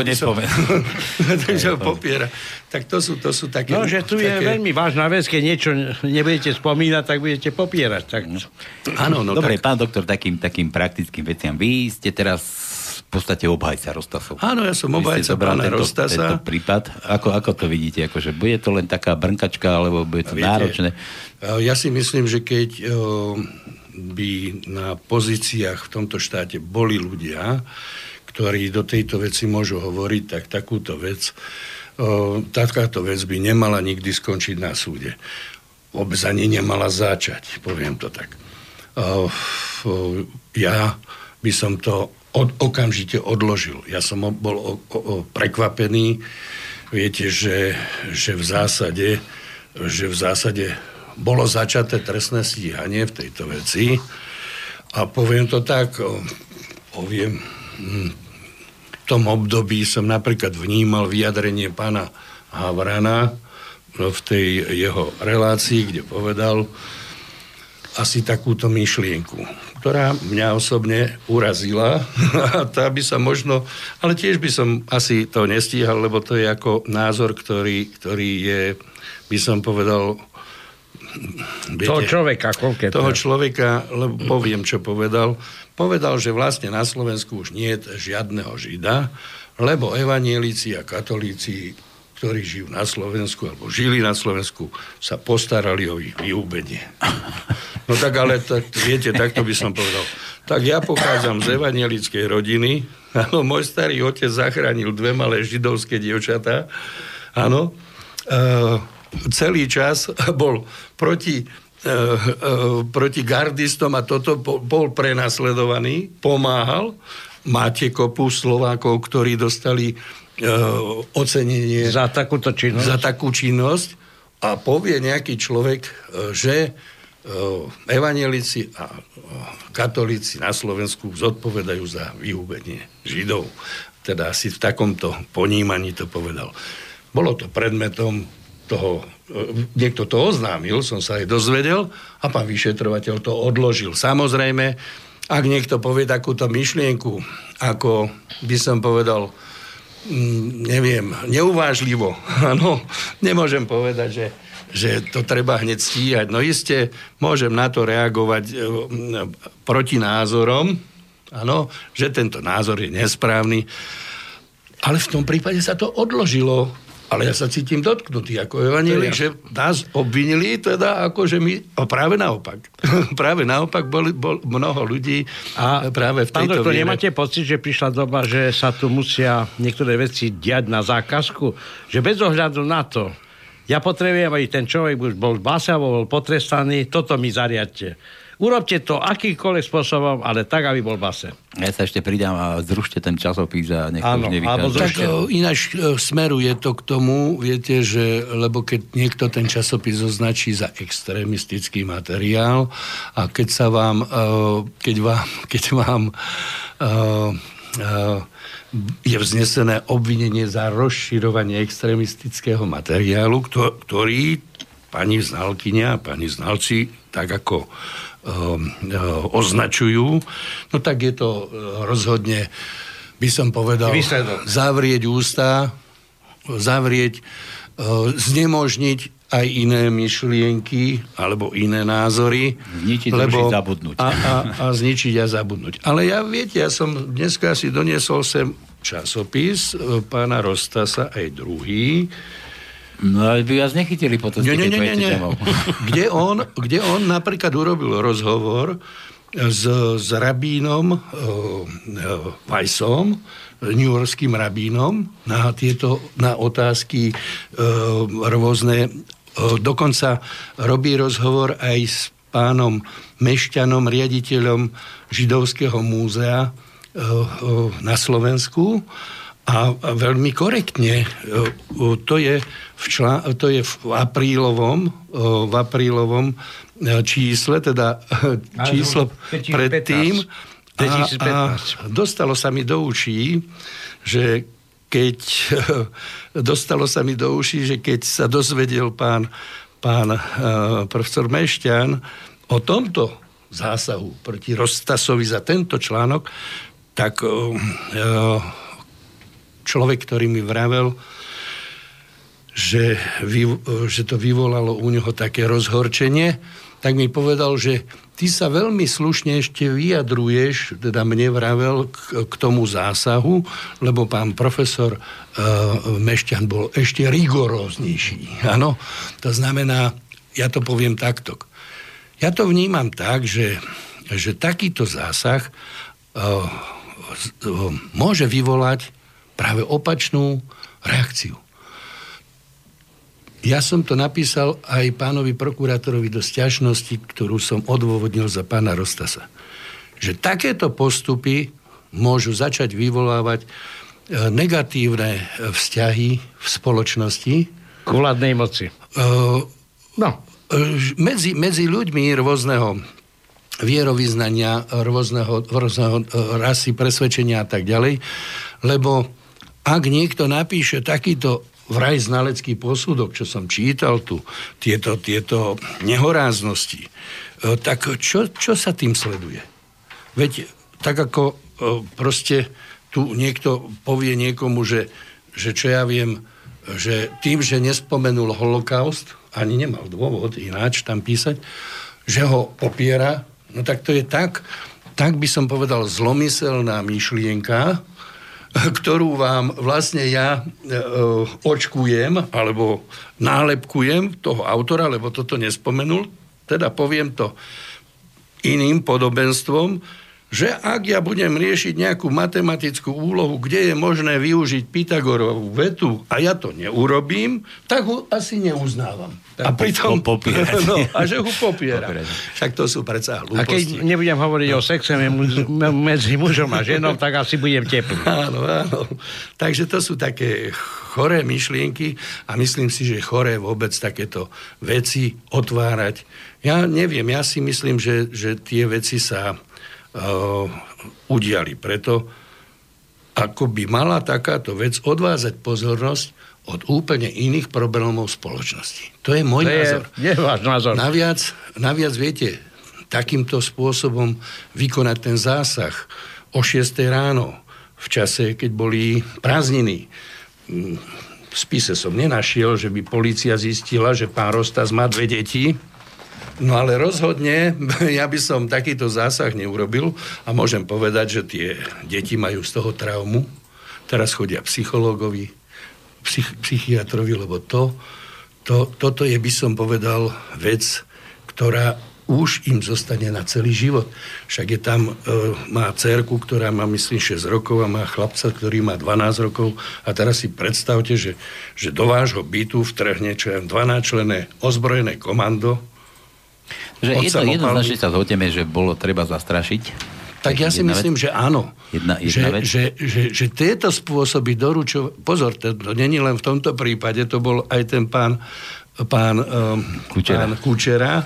(laughs) Takže ho popiera. Tak to sú, to sú také... No, že tu také... je veľmi vážna vec, keď niečo nebudete spomínať, tak budete popierať. Tak... Áno, no Dobre, tak... pán doktor, takým, takým praktickým veciam. Vy ste teraz podstate obhajca Rostasov. Áno, ja som obhajca pána tento, Rostasa. Tento prípad, ako, ako to vidíte? Akože bude to len taká brnkačka, alebo bude to Viete, náročné? Ja si myslím, že keď by na pozíciách v tomto štáte boli ľudia, ktorí do tejto veci môžu hovoriť, tak takúto vec, takáto vec by nemala nikdy skončiť na súde. Vôbec ani nemala začať, poviem to tak. Ja by som to od, okamžite odložil. Ja som bol o, o, prekvapený. Viete, že, že v zásade že v zásade bolo začaté trestné stíhanie v tejto veci A poviem to tak, poviem, hm, v tom období som napríklad vnímal vyjadrenie pána Havrana v tej jeho relácii, kde povedal asi takúto myšlienku, ktorá mňa osobne urazila. (laughs) A tá by sa možno, ale tiež by som asi to nestíhal, lebo to je ako názor, ktorý, ktorý je, by som povedal, Viete, toho človeka konkrétne. Toho človeka, lebo poviem, čo povedal. Povedal, že vlastne na Slovensku už nie je žiadneho žida, lebo evanielici a katolíci ktorí žijú na Slovensku alebo žili na Slovensku, sa postarali o ich vyúbenie. No tak ale, tak, viete, takto by som povedal. Tak ja pochádzam z evangelickej rodiny. Áno, môj starý otec zachránil dve malé židovské dievčatá. Áno. E, celý čas bol proti e, e, proti gardistom a toto bol prenasledovaný, pomáhal. Máte kopu Slovákov, ktorí dostali ocenenie za takúto činnosť. za takú činnosť a povie nejaký človek, uh, že uh, evangelici a katolíci na Slovensku zodpovedajú za vyhubenie Židov. Teda asi v takomto ponímaní to povedal. Bolo to predmetom toho, niekto to oznámil, som sa aj dozvedel a pán vyšetrovateľ to odložil. Samozrejme, ak niekto povie takúto myšlienku, ako by som povedal, Mm, neviem, neuvážlivo. (laughs) Áno, nemôžem povedať, že, že to treba hneď stíhať. No iste, môžem na to reagovať e, proti názorom, áno, že tento názor je nesprávny. Ale v tom prípade sa to odložilo ale ja sa cítim dotknutý ako evanielik, ja. že nás obvinili teda ako, že my... A práve naopak. (laughs) práve naopak bol, bol mnoho ľudí a práve v tejto viere... nemáte pocit, že prišla doba, že sa tu musia niektoré veci diať na zákazku? Že bez ohľadu na to, ja potrebujem, aby ten človek už bol v base bol potrestaný, toto mi zariadte. Urobte to akýmkoľvek spôsobom, ale tak, aby bol base. Ja sa ešte pridám a zrušte ten časopis a nech to už nevychádza. Tak ináč e, smeruje to k tomu, viete, že lebo keď niekto ten časopis označí za extrémistický materiál a keď sa vám, e, keď vám, (laughs) keď vám e, je vznesené obvinenie za rozširovanie extrémistického materiálu, ktorý pani znalkyňa a pani znalci tak ako označujú, no tak je to eh, rozhodne, by som povedal, Výsledok. zavrieť ústa, zavrieť, eh, znemožniť aj iné myšlienky alebo iné názory. Zničiť, lebo, zabudnúť. A, a, a zničiť a zabudnúť. Ale ja, viete, ja som dneska si doniesol sem časopis pána Rostasa, aj druhý, No ale by vás nechytili potom, nie, nie, nie, nie, nie. (laughs) Kde on, kde on napríklad urobil rozhovor s, s rabínom uh, uh, Weissom, newyorským rabínom, na tieto na otázky uh, rôzne. Uh, dokonca robí rozhovor aj s pánom Mešťanom, riaditeľom Židovského múzea uh, uh, na Slovensku a veľmi korektne. To je v, člán, to je v aprílovom, v aprílovom e, čísle, teda číslo predtým. A, a dostalo sa mi do uší, že keď dostalo sa mi do uší, že keď sa dozvedel pán, pán profesor Mešťan o tomto zásahu proti Rostasovi za tento článok, tak uh, človek, ktorý mi vravel, že, že to vyvolalo u neho také rozhorčenie, tak mi povedal, že ty sa veľmi slušne ešte vyjadruješ, teda mne vravel k, k tomu zásahu, lebo pán profesor uh, Mešťan bol ešte rigoróznejší. (laughs) Áno, to znamená, ja to poviem takto. Ja to vnímam tak, že, že takýto zásah uh, môže vyvolať práve opačnú reakciu. Ja som to napísal aj pánovi prokurátorovi do stiažnosti, ktorú som odôvodnil za pána Rostasa. Že takéto postupy môžu začať vyvolávať e, negatívne vzťahy v spoločnosti. K vládnej moci. Uh, no. medzi, medzi ľuďmi rôzneho vierovýznania rôzneho, rôzneho e, rasy, presvedčenia a tak ďalej. Lebo ak niekto napíše takýto vraj znalecký posudok, čo som čítal tu, tieto, tieto nehoráznosti, e, tak čo, čo sa tým sleduje? Veď tak ako proste tu niekto povie niekomu, že, že čo ja viem, že tým, že nespomenul holokaust, ani nemal dôvod ináč tam písať, že ho popiera, no tak to je tak, tak by som povedal zlomyselná myšlienka, ktorú vám vlastne ja e, očkujem alebo nálepkujem toho autora, lebo toto nespomenul, teda poviem to iným podobenstvom, že ak ja budem riešiť nejakú matematickú úlohu, kde je možné využiť Pythagorovú vetu a ja to neurobím, tak ho asi neuznávam. Tak a pritom... Po, (laughs) no, a že ho popiera. Však to sú predsa hlúposti. A keď nebudem hovoriť no. o sexe medzi mužom a ženou, tak asi budem teplý. Áno, áno. Takže to sú také choré myšlienky a myslím si, že choré vôbec takéto veci otvárať. Ja neviem, ja si myslím, že, že tie veci sa udiali. Preto ako by mala takáto vec odvázať pozornosť od úplne iných problémov spoločnosti. To je môj to názor. Je, je váš názor. Naviac, naviac, viete, takýmto spôsobom vykonať ten zásah o 6 ráno, v čase, keď boli prázdniny. V spise som nenašiel, že by policia zistila, že pán Rostas má dve deti, No ale rozhodne (laughs) ja by som takýto zásah neurobil a môžem povedať, že tie deti majú z toho traumu. Teraz chodia psychológovi, psych, psychiatrovi, lebo to, to, toto je, by som povedal, vec, ktorá už im zostane na celý život. Však je tam, e, má cerku, ktorá má, myslím, 6 rokov a má chlapca, ktorý má 12 rokov. A teraz si predstavte, že, že do vášho bytu vtrhne čo je 12 člené ozbrojené komando, že jedno, jednoznačne sa zhodneme, že bolo treba zastrašiť. Tak ja si myslím, vec? že áno. Jedna, jedna že, že, že, že tieto spôsoby doručov... Pozor, to, to není len v tomto prípade, to bol aj ten pán, pán, um, Kučera. pán Kučera,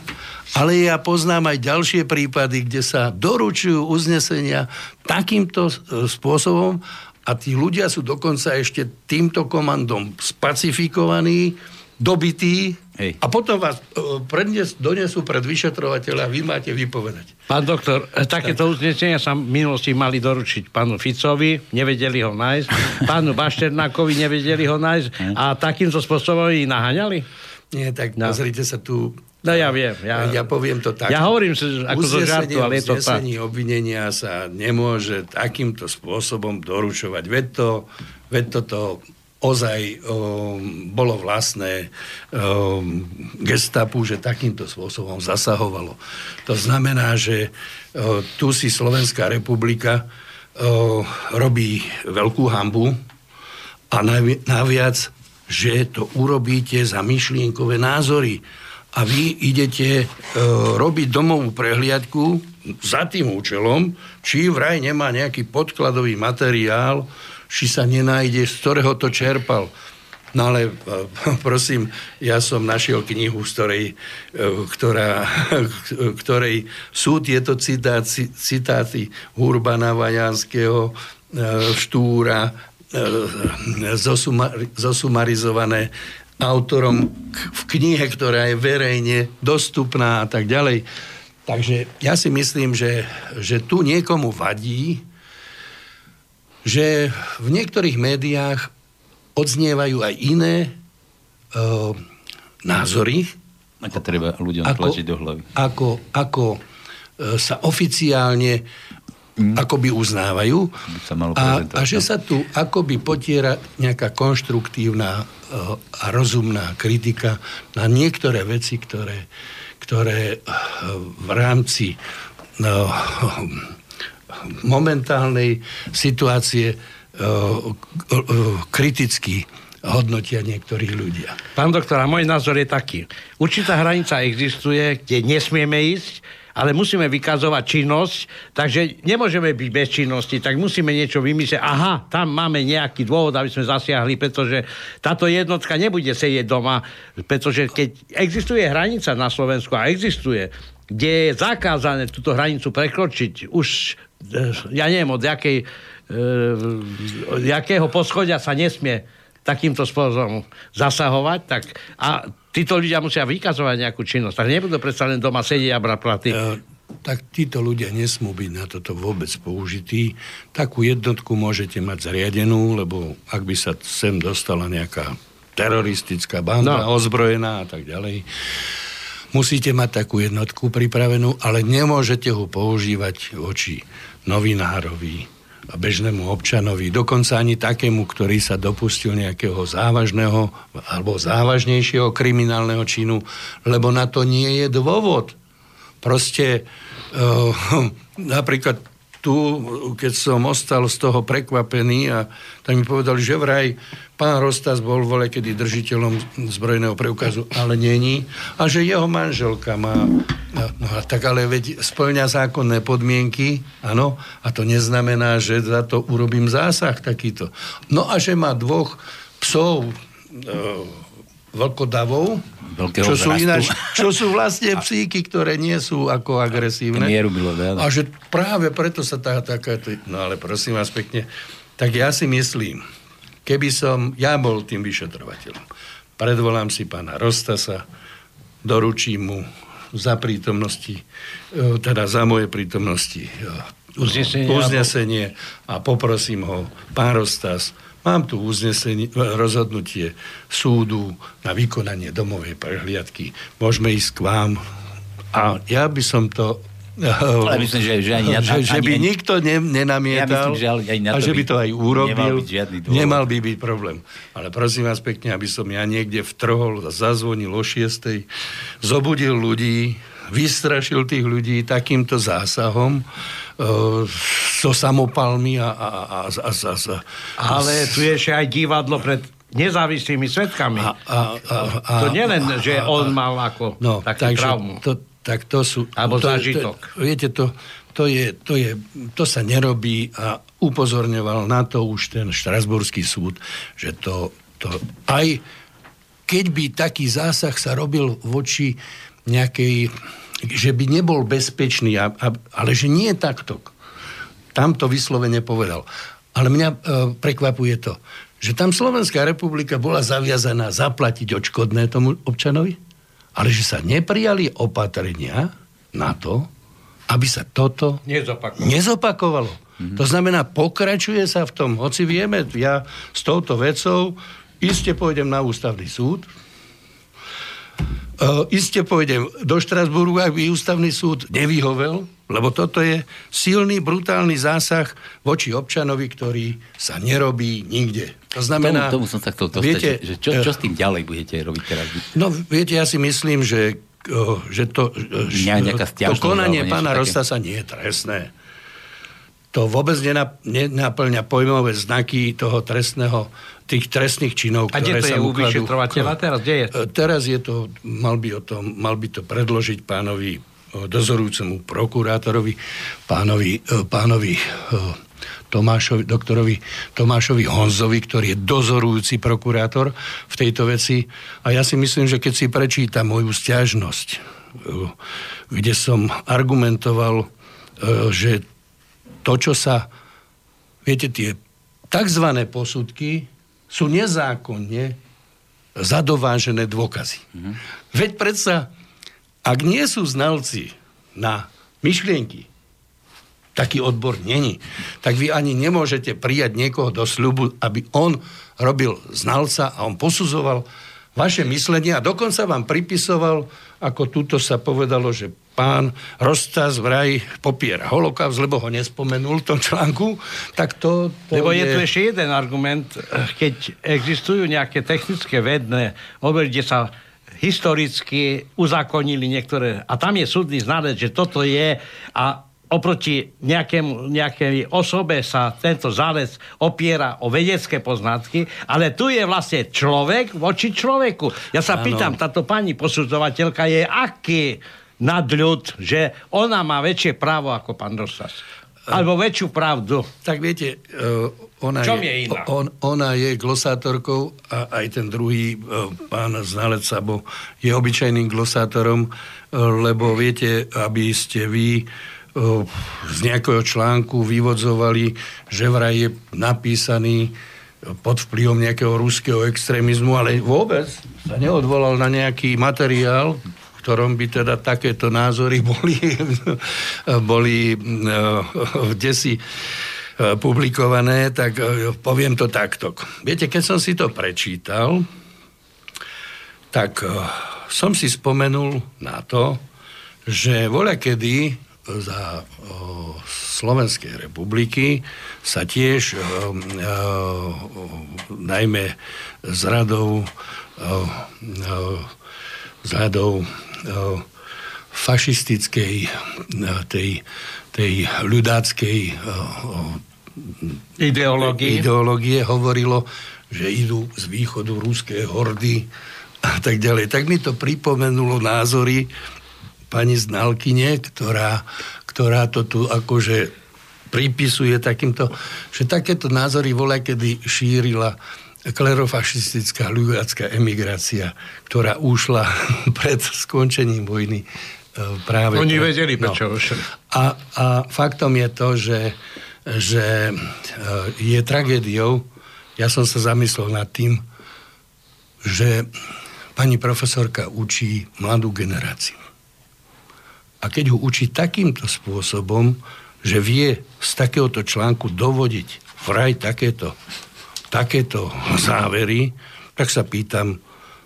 ale ja poznám aj ďalšie prípady, kde sa doručujú uznesenia takýmto e, spôsobom a tí ľudia sú dokonca ešte týmto komandom spacifikovaní, dobití, Hej. A potom vás uh, prednes, donesú pred vyšetrovateľa a vy máte vypovedať. Pán doktor, e, takéto tak. uznesenia sa v minulosti mali doručiť pánu Ficovi, nevedeli ho nájsť, pánu Bašternákovi nevedeli ho nájsť a takýmto spôsobom ich naháňali? Nie, tak no. pozrite sa tu. No ja viem. Ja, ja poviem to tak. Ja hovorím ako zo žartu, ale je to tak. obvinenia sa nemôže takýmto spôsobom doručovať. Veď to, veď toto ozaj o, bolo vlastné o, gestapu, že takýmto spôsobom zasahovalo. To znamená, že o, tu si Slovenská republika o, robí veľkú hambu a navi- naviac, že to urobíte za myšlienkové názory a vy idete o, robiť domovú prehliadku za tým účelom, či vraj nemá nejaký podkladový materiál, či sa nenájde, z ktorého to čerpal. No ale (laughs) prosím, ja som našiel knihu, z ktorej, e, ktorá, (laughs) ktorej sú tieto citáci, citáty Urbana Vajanského, e, Štúra, e, zosumarizované autorom v knihe, ktorá je verejne dostupná a tak ďalej. Takže ja si myslím, že, že tu niekomu vadí, že v niektorých médiách odznievajú aj iné uh, názory. A to treba ľuďom ako, tlačiť do hlavy. Ako, ako uh, sa oficiálne mm. akoby uznávajú sa a, a že sa tu akoby potiera nejaká konštruktívna uh, a rozumná kritika na niektoré veci, ktoré, ktoré uh, v rámci uh, momentálnej situácie e, kriticky hodnotia niektorí ľudia. Pán doktor, a môj názor je taký. Určitá hranica existuje, kde nesmieme ísť, ale musíme vykazovať činnosť, takže nemôžeme byť bez činnosti, tak musíme niečo vymyslieť. Aha, tam máme nejaký dôvod, aby sme zasiahli, pretože táto jednotka nebude sedieť doma, pretože keď existuje hranica na Slovensku a existuje, kde je zakázané túto hranicu prekročiť, už e, ja neviem, od jakej, e, jakého poschodia sa nesmie takýmto spôsobom zasahovať, tak a títo ľudia musia vykazovať nejakú činnosť. Tak nebudú predsa len doma sedieť a brať platy. Uh, tak títo ľudia nesmú byť na toto vôbec použití. Takú jednotku môžete mať zriadenú, lebo ak by sa sem dostala nejaká teroristická banda, no. ozbrojená a tak ďalej, musíte mať takú jednotku pripravenú, ale nemôžete ho používať voči novinárovi, a bežnému občanovi, dokonca ani takému, ktorý sa dopustil nejakého závažného alebo závažnejšieho kriminálneho činu, lebo na to nie je dôvod. Proste uh, (laughs) napríklad tu, keď som ostal z toho prekvapený a tak mi povedali, že vraj pán Rostas bol vole kedy držiteľom zbrojného preukazu, ale není. A že jeho manželka má... No, no tak ale veď splňa zákonné podmienky, áno, a to neznamená, že za to urobím zásah takýto. No a že má dvoch psov, e, vlkodavov, čo sú, ináč, čo sú vlastne psíky, ktoré nie sú ako agresívne. Mieru bylo, A že práve preto sa tá taká... No ale prosím vás pekne, tak ja si myslím, keby som, ja bol tým vyšetrovateľom, predvolám si pána Rostasa, doručím mu za prítomnosti, e, teda za moje prítomnosti e, uznesenie, uznesenie a poprosím ho, pán Rostas, Mám tu uznesenie, rozhodnutie súdu na vykonanie domovej prehliadky. Môžeme ísť k vám. A ja by som to ale myslím, že, že, ani, že, že by ani, nikto ne, nenamietal ja myslím, že ani na to a že by to aj urobil. Nemal, nemal by byť problém. Ale prosím vás pekne, aby som ja niekde vtrhol, zazvonil o šiestej, zobudil ľudí, vystrašil tých ľudí takýmto zásahom, so samopalmi a, a, a, a, a, a Ale tu je ešte aj divadlo pred nezávislými svetkami. A, a, a, a, to nielen, že on mal ako no, takú takže traumu. To, tak to sú... Alebo to, zážitok. To, viete, to, to, je, to, je, to sa nerobí a upozorňoval na to už ten Štrasburský súd, že to, to aj keď by taký zásah sa robil voči nejakej že by nebol bezpečný, a, a, ale že nie je takto. Tam to vyslovene povedal. Ale mňa e, prekvapuje to, že tam Slovenská republika bola zaviazaná zaplatiť odškodné tomu občanovi, ale že sa neprijali opatrenia na to, aby sa toto nezopakovalo. nezopakovalo. Mm-hmm. To znamená, pokračuje sa v tom, hoci vieme, ja s touto vecou iste pôjdem na ústavný súd, iste pôjdem do Štrasburgu, ak by ústavný súd nevyhovel, lebo toto je silný, brutálny zásah voči občanovi, ktorý sa nerobí nikde. To znamená... Tomu, tomu som sa chcel dostať, viete, že čo, čo s tým ďalej budete robiť teraz? No, viete, ja si myslím, že, že to, že to konanie pána Rosta sa nie je trestné to vôbec nenaplňa pojmové znaky toho trestného, tých trestných činov, A ktoré sa je u vyšetrovateľa teraz? Kde je? E, teraz je to, mal by, o tom, mal by to predložiť pánovi e, dozorujúcemu prokurátorovi, pánovi, e, pánovi Tomášovi, doktorovi Tomášovi Honzovi, ktorý je dozorujúci prokurátor v tejto veci. A ja si myslím, že keď si prečíta moju stiažnosť, kde som argumentoval, že to, čo sa, viete, tie tzv. posudky sú nezákonne zadovážené dôkazy. Mm-hmm. Veď predsa, ak nie sú znalci na myšlienky, taký odbor není, tak vy ani nemôžete prijať niekoho do sľubu, aby on robil znalca a on posudzoval vaše myslenie a dokonca vám pripisoval, ako túto sa povedalo, že pán Rostas vraj popiera holokaust, lebo ho nespomenul v tom článku, tak to... to lebo je... je tu ešte jeden argument, keď existujú nejaké technické vedné obere, kde sa historicky uzákonili niektoré, a tam je súdny znalec, že toto je a oproti nejakému, nejakej osobe sa tento zález opiera o vedecké poznatky, ale tu je vlastne človek voči človeku. Ja sa ano. pýtam, táto pani posudzovateľka je aký nadľud, že ona má väčšie právo ako pán Dostas. Alebo väčšiu pravdu. Tak viete, ona, Čom je, je iná? On, ona je glosátorkou a aj ten druhý pán znalec Sabo je obyčajným glosátorom, lebo viete, aby ste vy z nejakého článku vyvodzovali, že vraj je napísaný pod vplyvom nejakého ruského extrémizmu, ale vôbec sa neodvolal na nejaký materiál, ktorom by teda takéto názory (laughs) boli, boli uh, desi uh, publikované, tak uh, poviem to takto. Viete, keď som si to prečítal, tak som si spomenul na to, že voľa kedy za Slovenskej republiky sa tiež najmä z radou z radou fašistickej tej, tej ľudáckej ideológie. ideológie hovorilo, že idú z východu ruské hordy a tak ďalej. Tak mi to pripomenulo názory pani znalkyne, ktorá, ktorá to tu akože pripisuje takýmto, že takéto názory voľa kedy šírila klerofašistická ľudácká emigrácia, ktorá ušla (laughs) pred skončením vojny e, práve... Oni pre... vedeli, no. prečo no. a, a faktom je to, že, že e, je tragédiou, ja som sa zamyslel nad tým, že pani profesorka učí mladú generáciu. A keď ho učí takýmto spôsobom, že vie z takéhoto článku dovodiť vraj takéto, takéto závery, tak sa pýtam,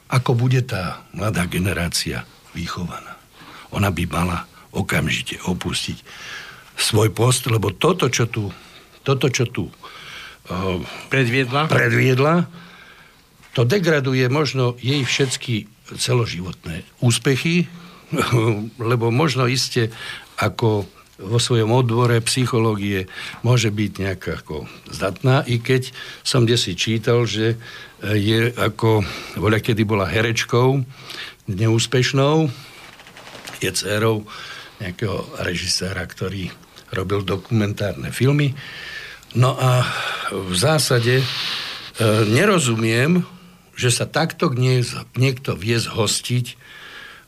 ako bude tá mladá generácia vychovaná. Ona by mala okamžite opustiť svoj post, lebo toto, čo tu, toto, čo tu uh, predviedla? predviedla, to degraduje možno jej všetky celoživotné úspechy, (laughs) lebo možno iste ako vo svojom odbore psychológie môže byť nejak ako zdatná, i keď som kde čítal, že je ako, voľa kedy bola herečkou, neúspešnou, je dcerou nejakého režiséra, ktorý robil dokumentárne filmy. No a v zásade e, nerozumiem, že sa takto niekto vie zhostiť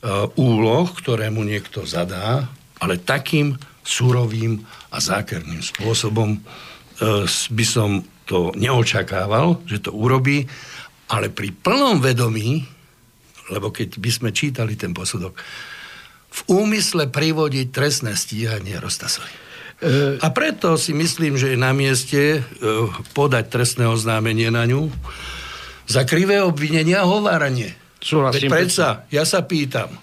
E, úloh, ktoré mu niekto zadá, ale takým surovým a zákerným spôsobom e, by som to neočakával, že to urobí, ale pri plnom vedomí, lebo keď by sme čítali ten posudok, v úmysle privodiť trestné stíhanie Rostasovi. E... A preto si myslím, že je na mieste podať trestné oznámenie na ňu za krivé obvinenia a hováranie. Súhlasím. Veď predsa, ja sa pýtam,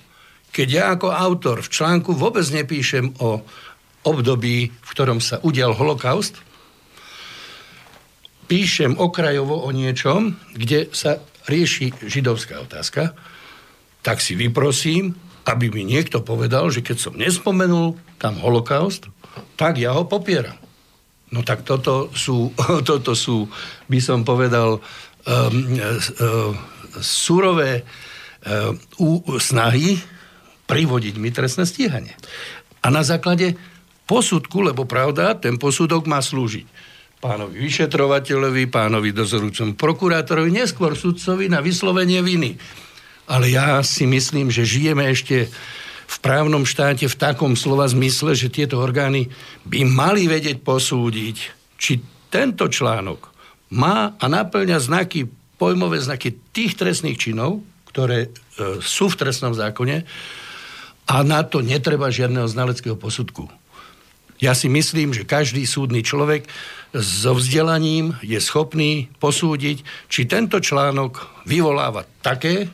keď ja ako autor v článku vôbec nepíšem o období, v ktorom sa udial holokaust, píšem okrajovo o niečom, kde sa rieši židovská otázka, tak si vyprosím, aby mi niekto povedal, že keď som nespomenul tam holokaust, tak ja ho popieram. No tak toto sú, (laughs) toto sú by som povedal, um, um, surové um, snahy privodiť mi trestné stíhanie. A na základe posudku, lebo pravda, ten posudok má slúžiť pánovi vyšetrovateľovi, pánovi dozorúcom prokurátorovi, neskôr sudcovi na vyslovenie viny. Ale ja si myslím, že žijeme ešte v právnom štáte v takom slova zmysle, že tieto orgány by mali vedieť posúdiť, či tento článok má a naplňa znaky, pojmové znaky tých trestných činov, ktoré e, sú v trestnom zákone, a na to netreba žiadneho znaleckého posudku. Ja si myslím, že každý súdny človek so vzdelaním je schopný posúdiť, či tento článok vyvoláva také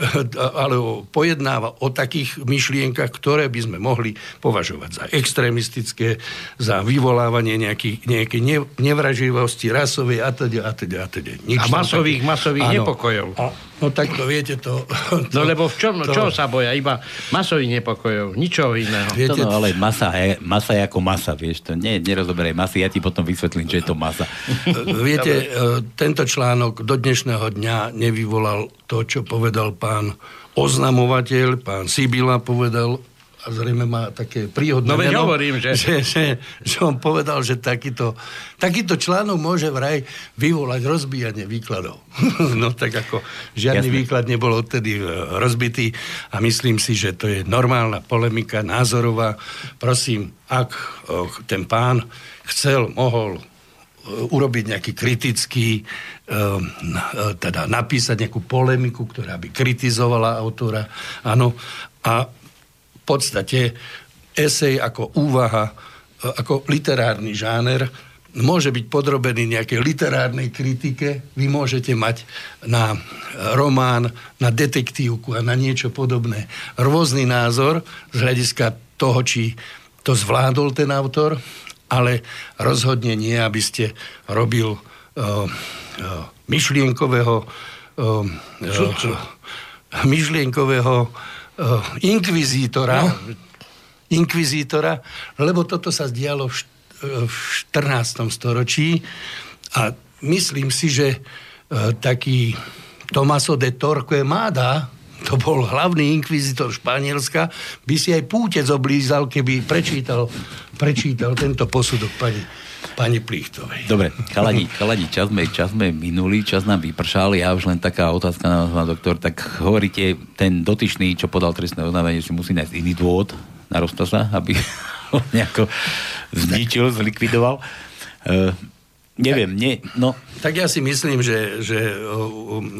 (laughs) alebo pojednáva o takých myšlienkach, ktoré by sme mohli považovať za extrémistické, za vyvolávanie nejakých, nejakej nevraživosti rasovej a teda a teda a teda. a masových, taký... masových nepokojov. A, no tak to viete to... to no lebo v čom, to... čo sa boja? Iba masových nepokojov, ničoho iného. Viete, to no, ale masa je, masa je ako masa, vieš, to nie, nerozoberaj masy, ja ti potom vysvetlím, čo je to masa. (laughs) viete, e, tento článok do dnešného dňa nevyvolal to, čo povedal pán oznamovateľ, pán Sibila povedal a zrejme má také príhodné no, meno, hovorím, že... Že, že, že on povedal, že takýto, takýto článok môže vraj vyvolať rozbíjanie výkladov. (laughs) no tak ako žiadny Jasne. výklad nebol odtedy e, rozbitý a myslím si, že to je normálna polemika, názorová. Prosím, ak ten pán chcel, mohol urobiť nejaký kritický, teda napísať nejakú polemiku, ktorá by kritizovala autora, áno, a podstate esej ako úvaha, e, ako literárny žáner môže byť podrobený nejakej literárnej kritike. Vy môžete mať na román, na detektívku a na niečo podobné rôzny názor z hľadiska toho, či to zvládol ten autor, ale rozhodne nie, aby ste robil uh, myšlienkového uh, myšlienkového inkvizítora, no. inkvizítora, lebo toto sa dialo v, v 14. storočí a myslím si, že uh, taký Tomaso de Torquemada, to bol hlavný inkvizitor Španielska, by si aj pútec oblízal, keby prečítal, prečítal tento posudok pani pani Plichtovej. Dobre, chalani, chalani čas, sme, čas sme minuli, čas nám vypršal, ja už len taká otázka na vás, doktor, tak hovoríte, ten dotyčný, čo podal trestné oznámenie, si musí nájsť iný dôvod na sa, aby (laughs) ho nejako zničil, zlikvidoval. Uh, neviem, nie, no. Tak ja si myslím, že, že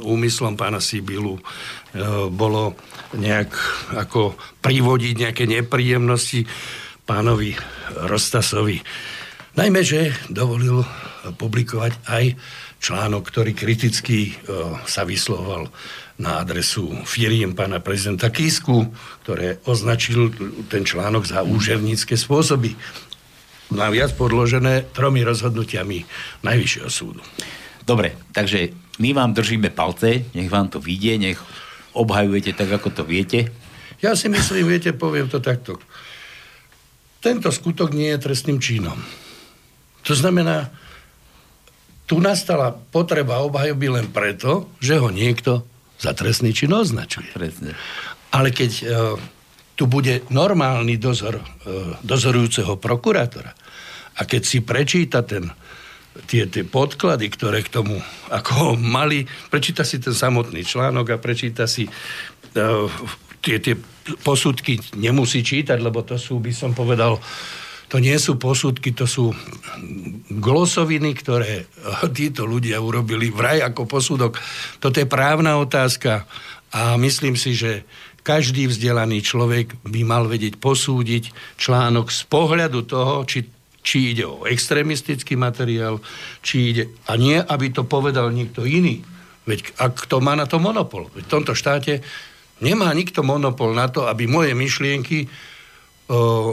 úmyslom pána Sibilu bolo nejak ako privodiť nejaké nepríjemnosti pánovi Rostasovi Najmä, že dovolil publikovať aj článok, ktorý kriticky e, sa vyslovoval na adresu firiem pána prezidenta Kísku, ktoré označil ten článok za úževnícke spôsoby. Naviac podložené tromi rozhodnutiami Najvyššieho súdu. Dobre, takže my vám držíme palce, nech vám to vyjde, nech obhajujete tak, ako to viete. Ja si myslím, viete, poviem to takto. Tento skutok nie je trestným činom. To znamená, tu nastala potreba obhajoby len preto, že ho niekto za trestný čin označuje. Presne. Ale keď uh, tu bude normálny dozor uh, dozorujúceho prokurátora a keď si prečíta ten, tie, tie podklady, ktoré k tomu ako mali, prečíta si ten samotný článok a prečíta si uh, tie, tie posudky, nemusí čítať, lebo to sú, by som povedal, to nie sú posudky, to sú glosoviny, ktoré (laughs) títo ľudia urobili vraj ako posudok. Toto je právna otázka a myslím si, že každý vzdelaný človek by mal vedieť posúdiť článok z pohľadu toho, či, či ide o extremistický materiál, či ide... A nie, aby to povedal niekto iný. Veď ak to má na to monopol. V tomto štáte nemá nikto monopol na to, aby moje myšlienky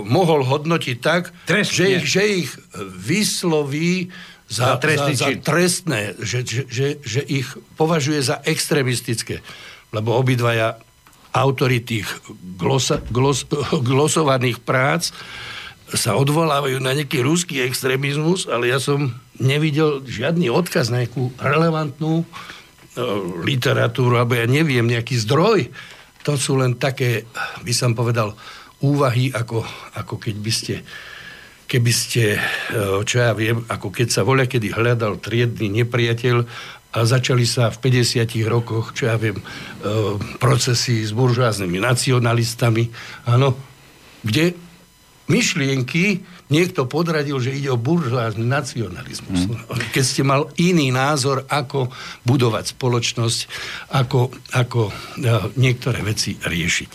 mohol hodnotiť tak, že ich, že ich vysloví za, za, za, za trestné, že, že, že, že ich považuje za extremistické. Lebo obidvaja autory tých glosa, glos, (laughs) glosovaných prác sa odvolávajú na nejaký ruský extrémizmus, ale ja som nevidel žiadny odkaz na nejakú relevantnú literatúru, alebo ja neviem, nejaký zdroj. To sú len také, by som povedal, úvahy, ako, ako keď by ste keby ste, e, čo ja viem, ako keď sa voľa kedy hľadal triedny nepriateľ a začali sa v 50 rokoch, čo ja viem, e, procesy s buržoáznymi nacionalistami, áno, kde myšlienky niekto podradil, že ide o buržoázny nacionalizmus. Mm. Keď ste mal iný názor, ako budovať spoločnosť, ako, ako e, niektoré veci riešiť.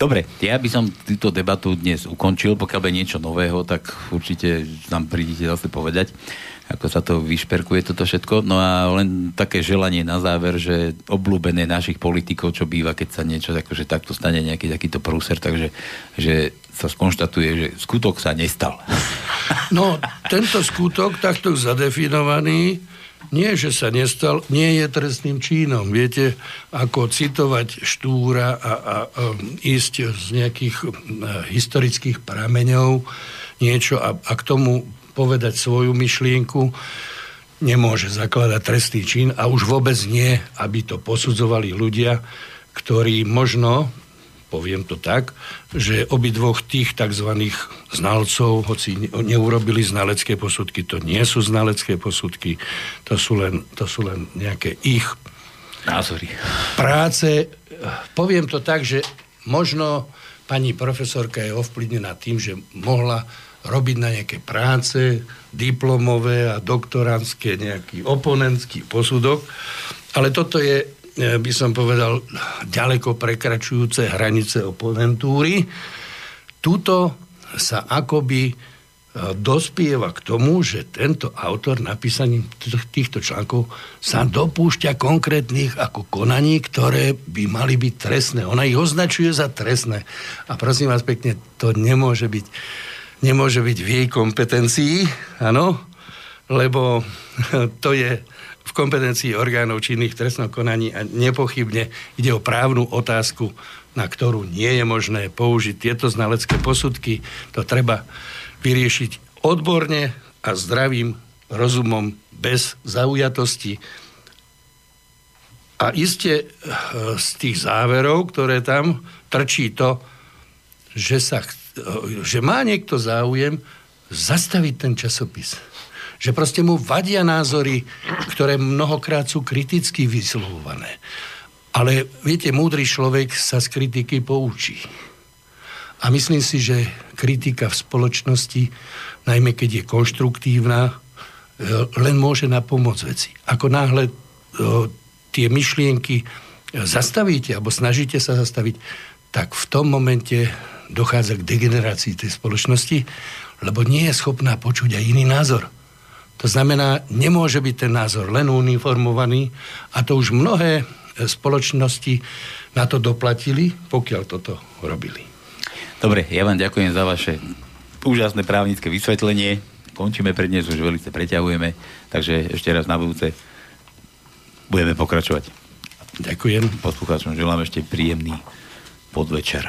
Dobre, ja by som túto debatu dnes ukončil, pokiaľ je niečo nového, tak určite nám prídete zase povedať, ako sa to vyšperkuje toto všetko. No a len také želanie na záver, že obľúbené našich politikov, čo býva, keď sa niečo akože takto stane, nejaký takýto prúser, takže že sa skonštatuje, že skutok sa nestal. No, tento skutok takto zadefinovaný nie, že sa nestal, nie je trestným čínom. Viete, ako citovať Štúra a, a, a ísť z nejakých a, historických prameňov niečo a, a k tomu povedať svoju myšlienku, nemôže zakladať trestný čin a už vôbec nie, aby to posudzovali ľudia, ktorí možno poviem to tak, že obidvoch tých tzv. znalcov, hoci neurobili znalecké posudky, to nie sú znalecké posudky, to sú len, to sú len nejaké ich názory. Práce, poviem to tak, že možno pani profesorka je ovplyvnená tým, že mohla robiť na nejaké práce, diplomové a doktorantské, nejaký oponentský posudok, ale toto je by som povedal, ďaleko prekračujúce hranice oponentúry. Tuto sa akoby e, dospieva k tomu, že tento autor napísaním týchto článkov sa dopúšťa konkrétnych ako konaní, ktoré by mali byť trestné. Ona ich označuje za trestné. A prosím vás pekne, to nemôže byť, nemôže byť v jej kompetencii, áno, lebo (laughs) to je v kompetencii orgánov činných v trestnom konaní a nepochybne ide o právnu otázku, na ktorú nie je možné použiť tieto znalecké posudky. To treba vyriešiť odborne a zdravým rozumom bez zaujatosti. A iste eh, z tých záverov, ktoré tam trčí to, že, sa, eh, že má niekto záujem zastaviť ten časopis že proste mu vadia názory, ktoré mnohokrát sú kriticky vyslovované. Ale viete, múdry človek sa z kritiky poučí. A myslím si, že kritika v spoločnosti, najmä keď je konštruktívna, e, len môže na pomoc veci. Ako náhle e, tie myšlienky zastavíte, alebo snažíte sa zastaviť, tak v tom momente dochádza k degenerácii tej spoločnosti, lebo nie je schopná počuť aj iný názor. To znamená, nemôže byť ten názor len uniformovaný a to už mnohé spoločnosti na to doplatili, pokiaľ toto robili. Dobre, ja vám ďakujem za vaše úžasné právnické vysvetlenie. Končíme pre dnes, už veľmi preťahujeme, takže ešte raz na budúce budeme pokračovať. Ďakujem. Poslucháčom želám ešte príjemný podvečer.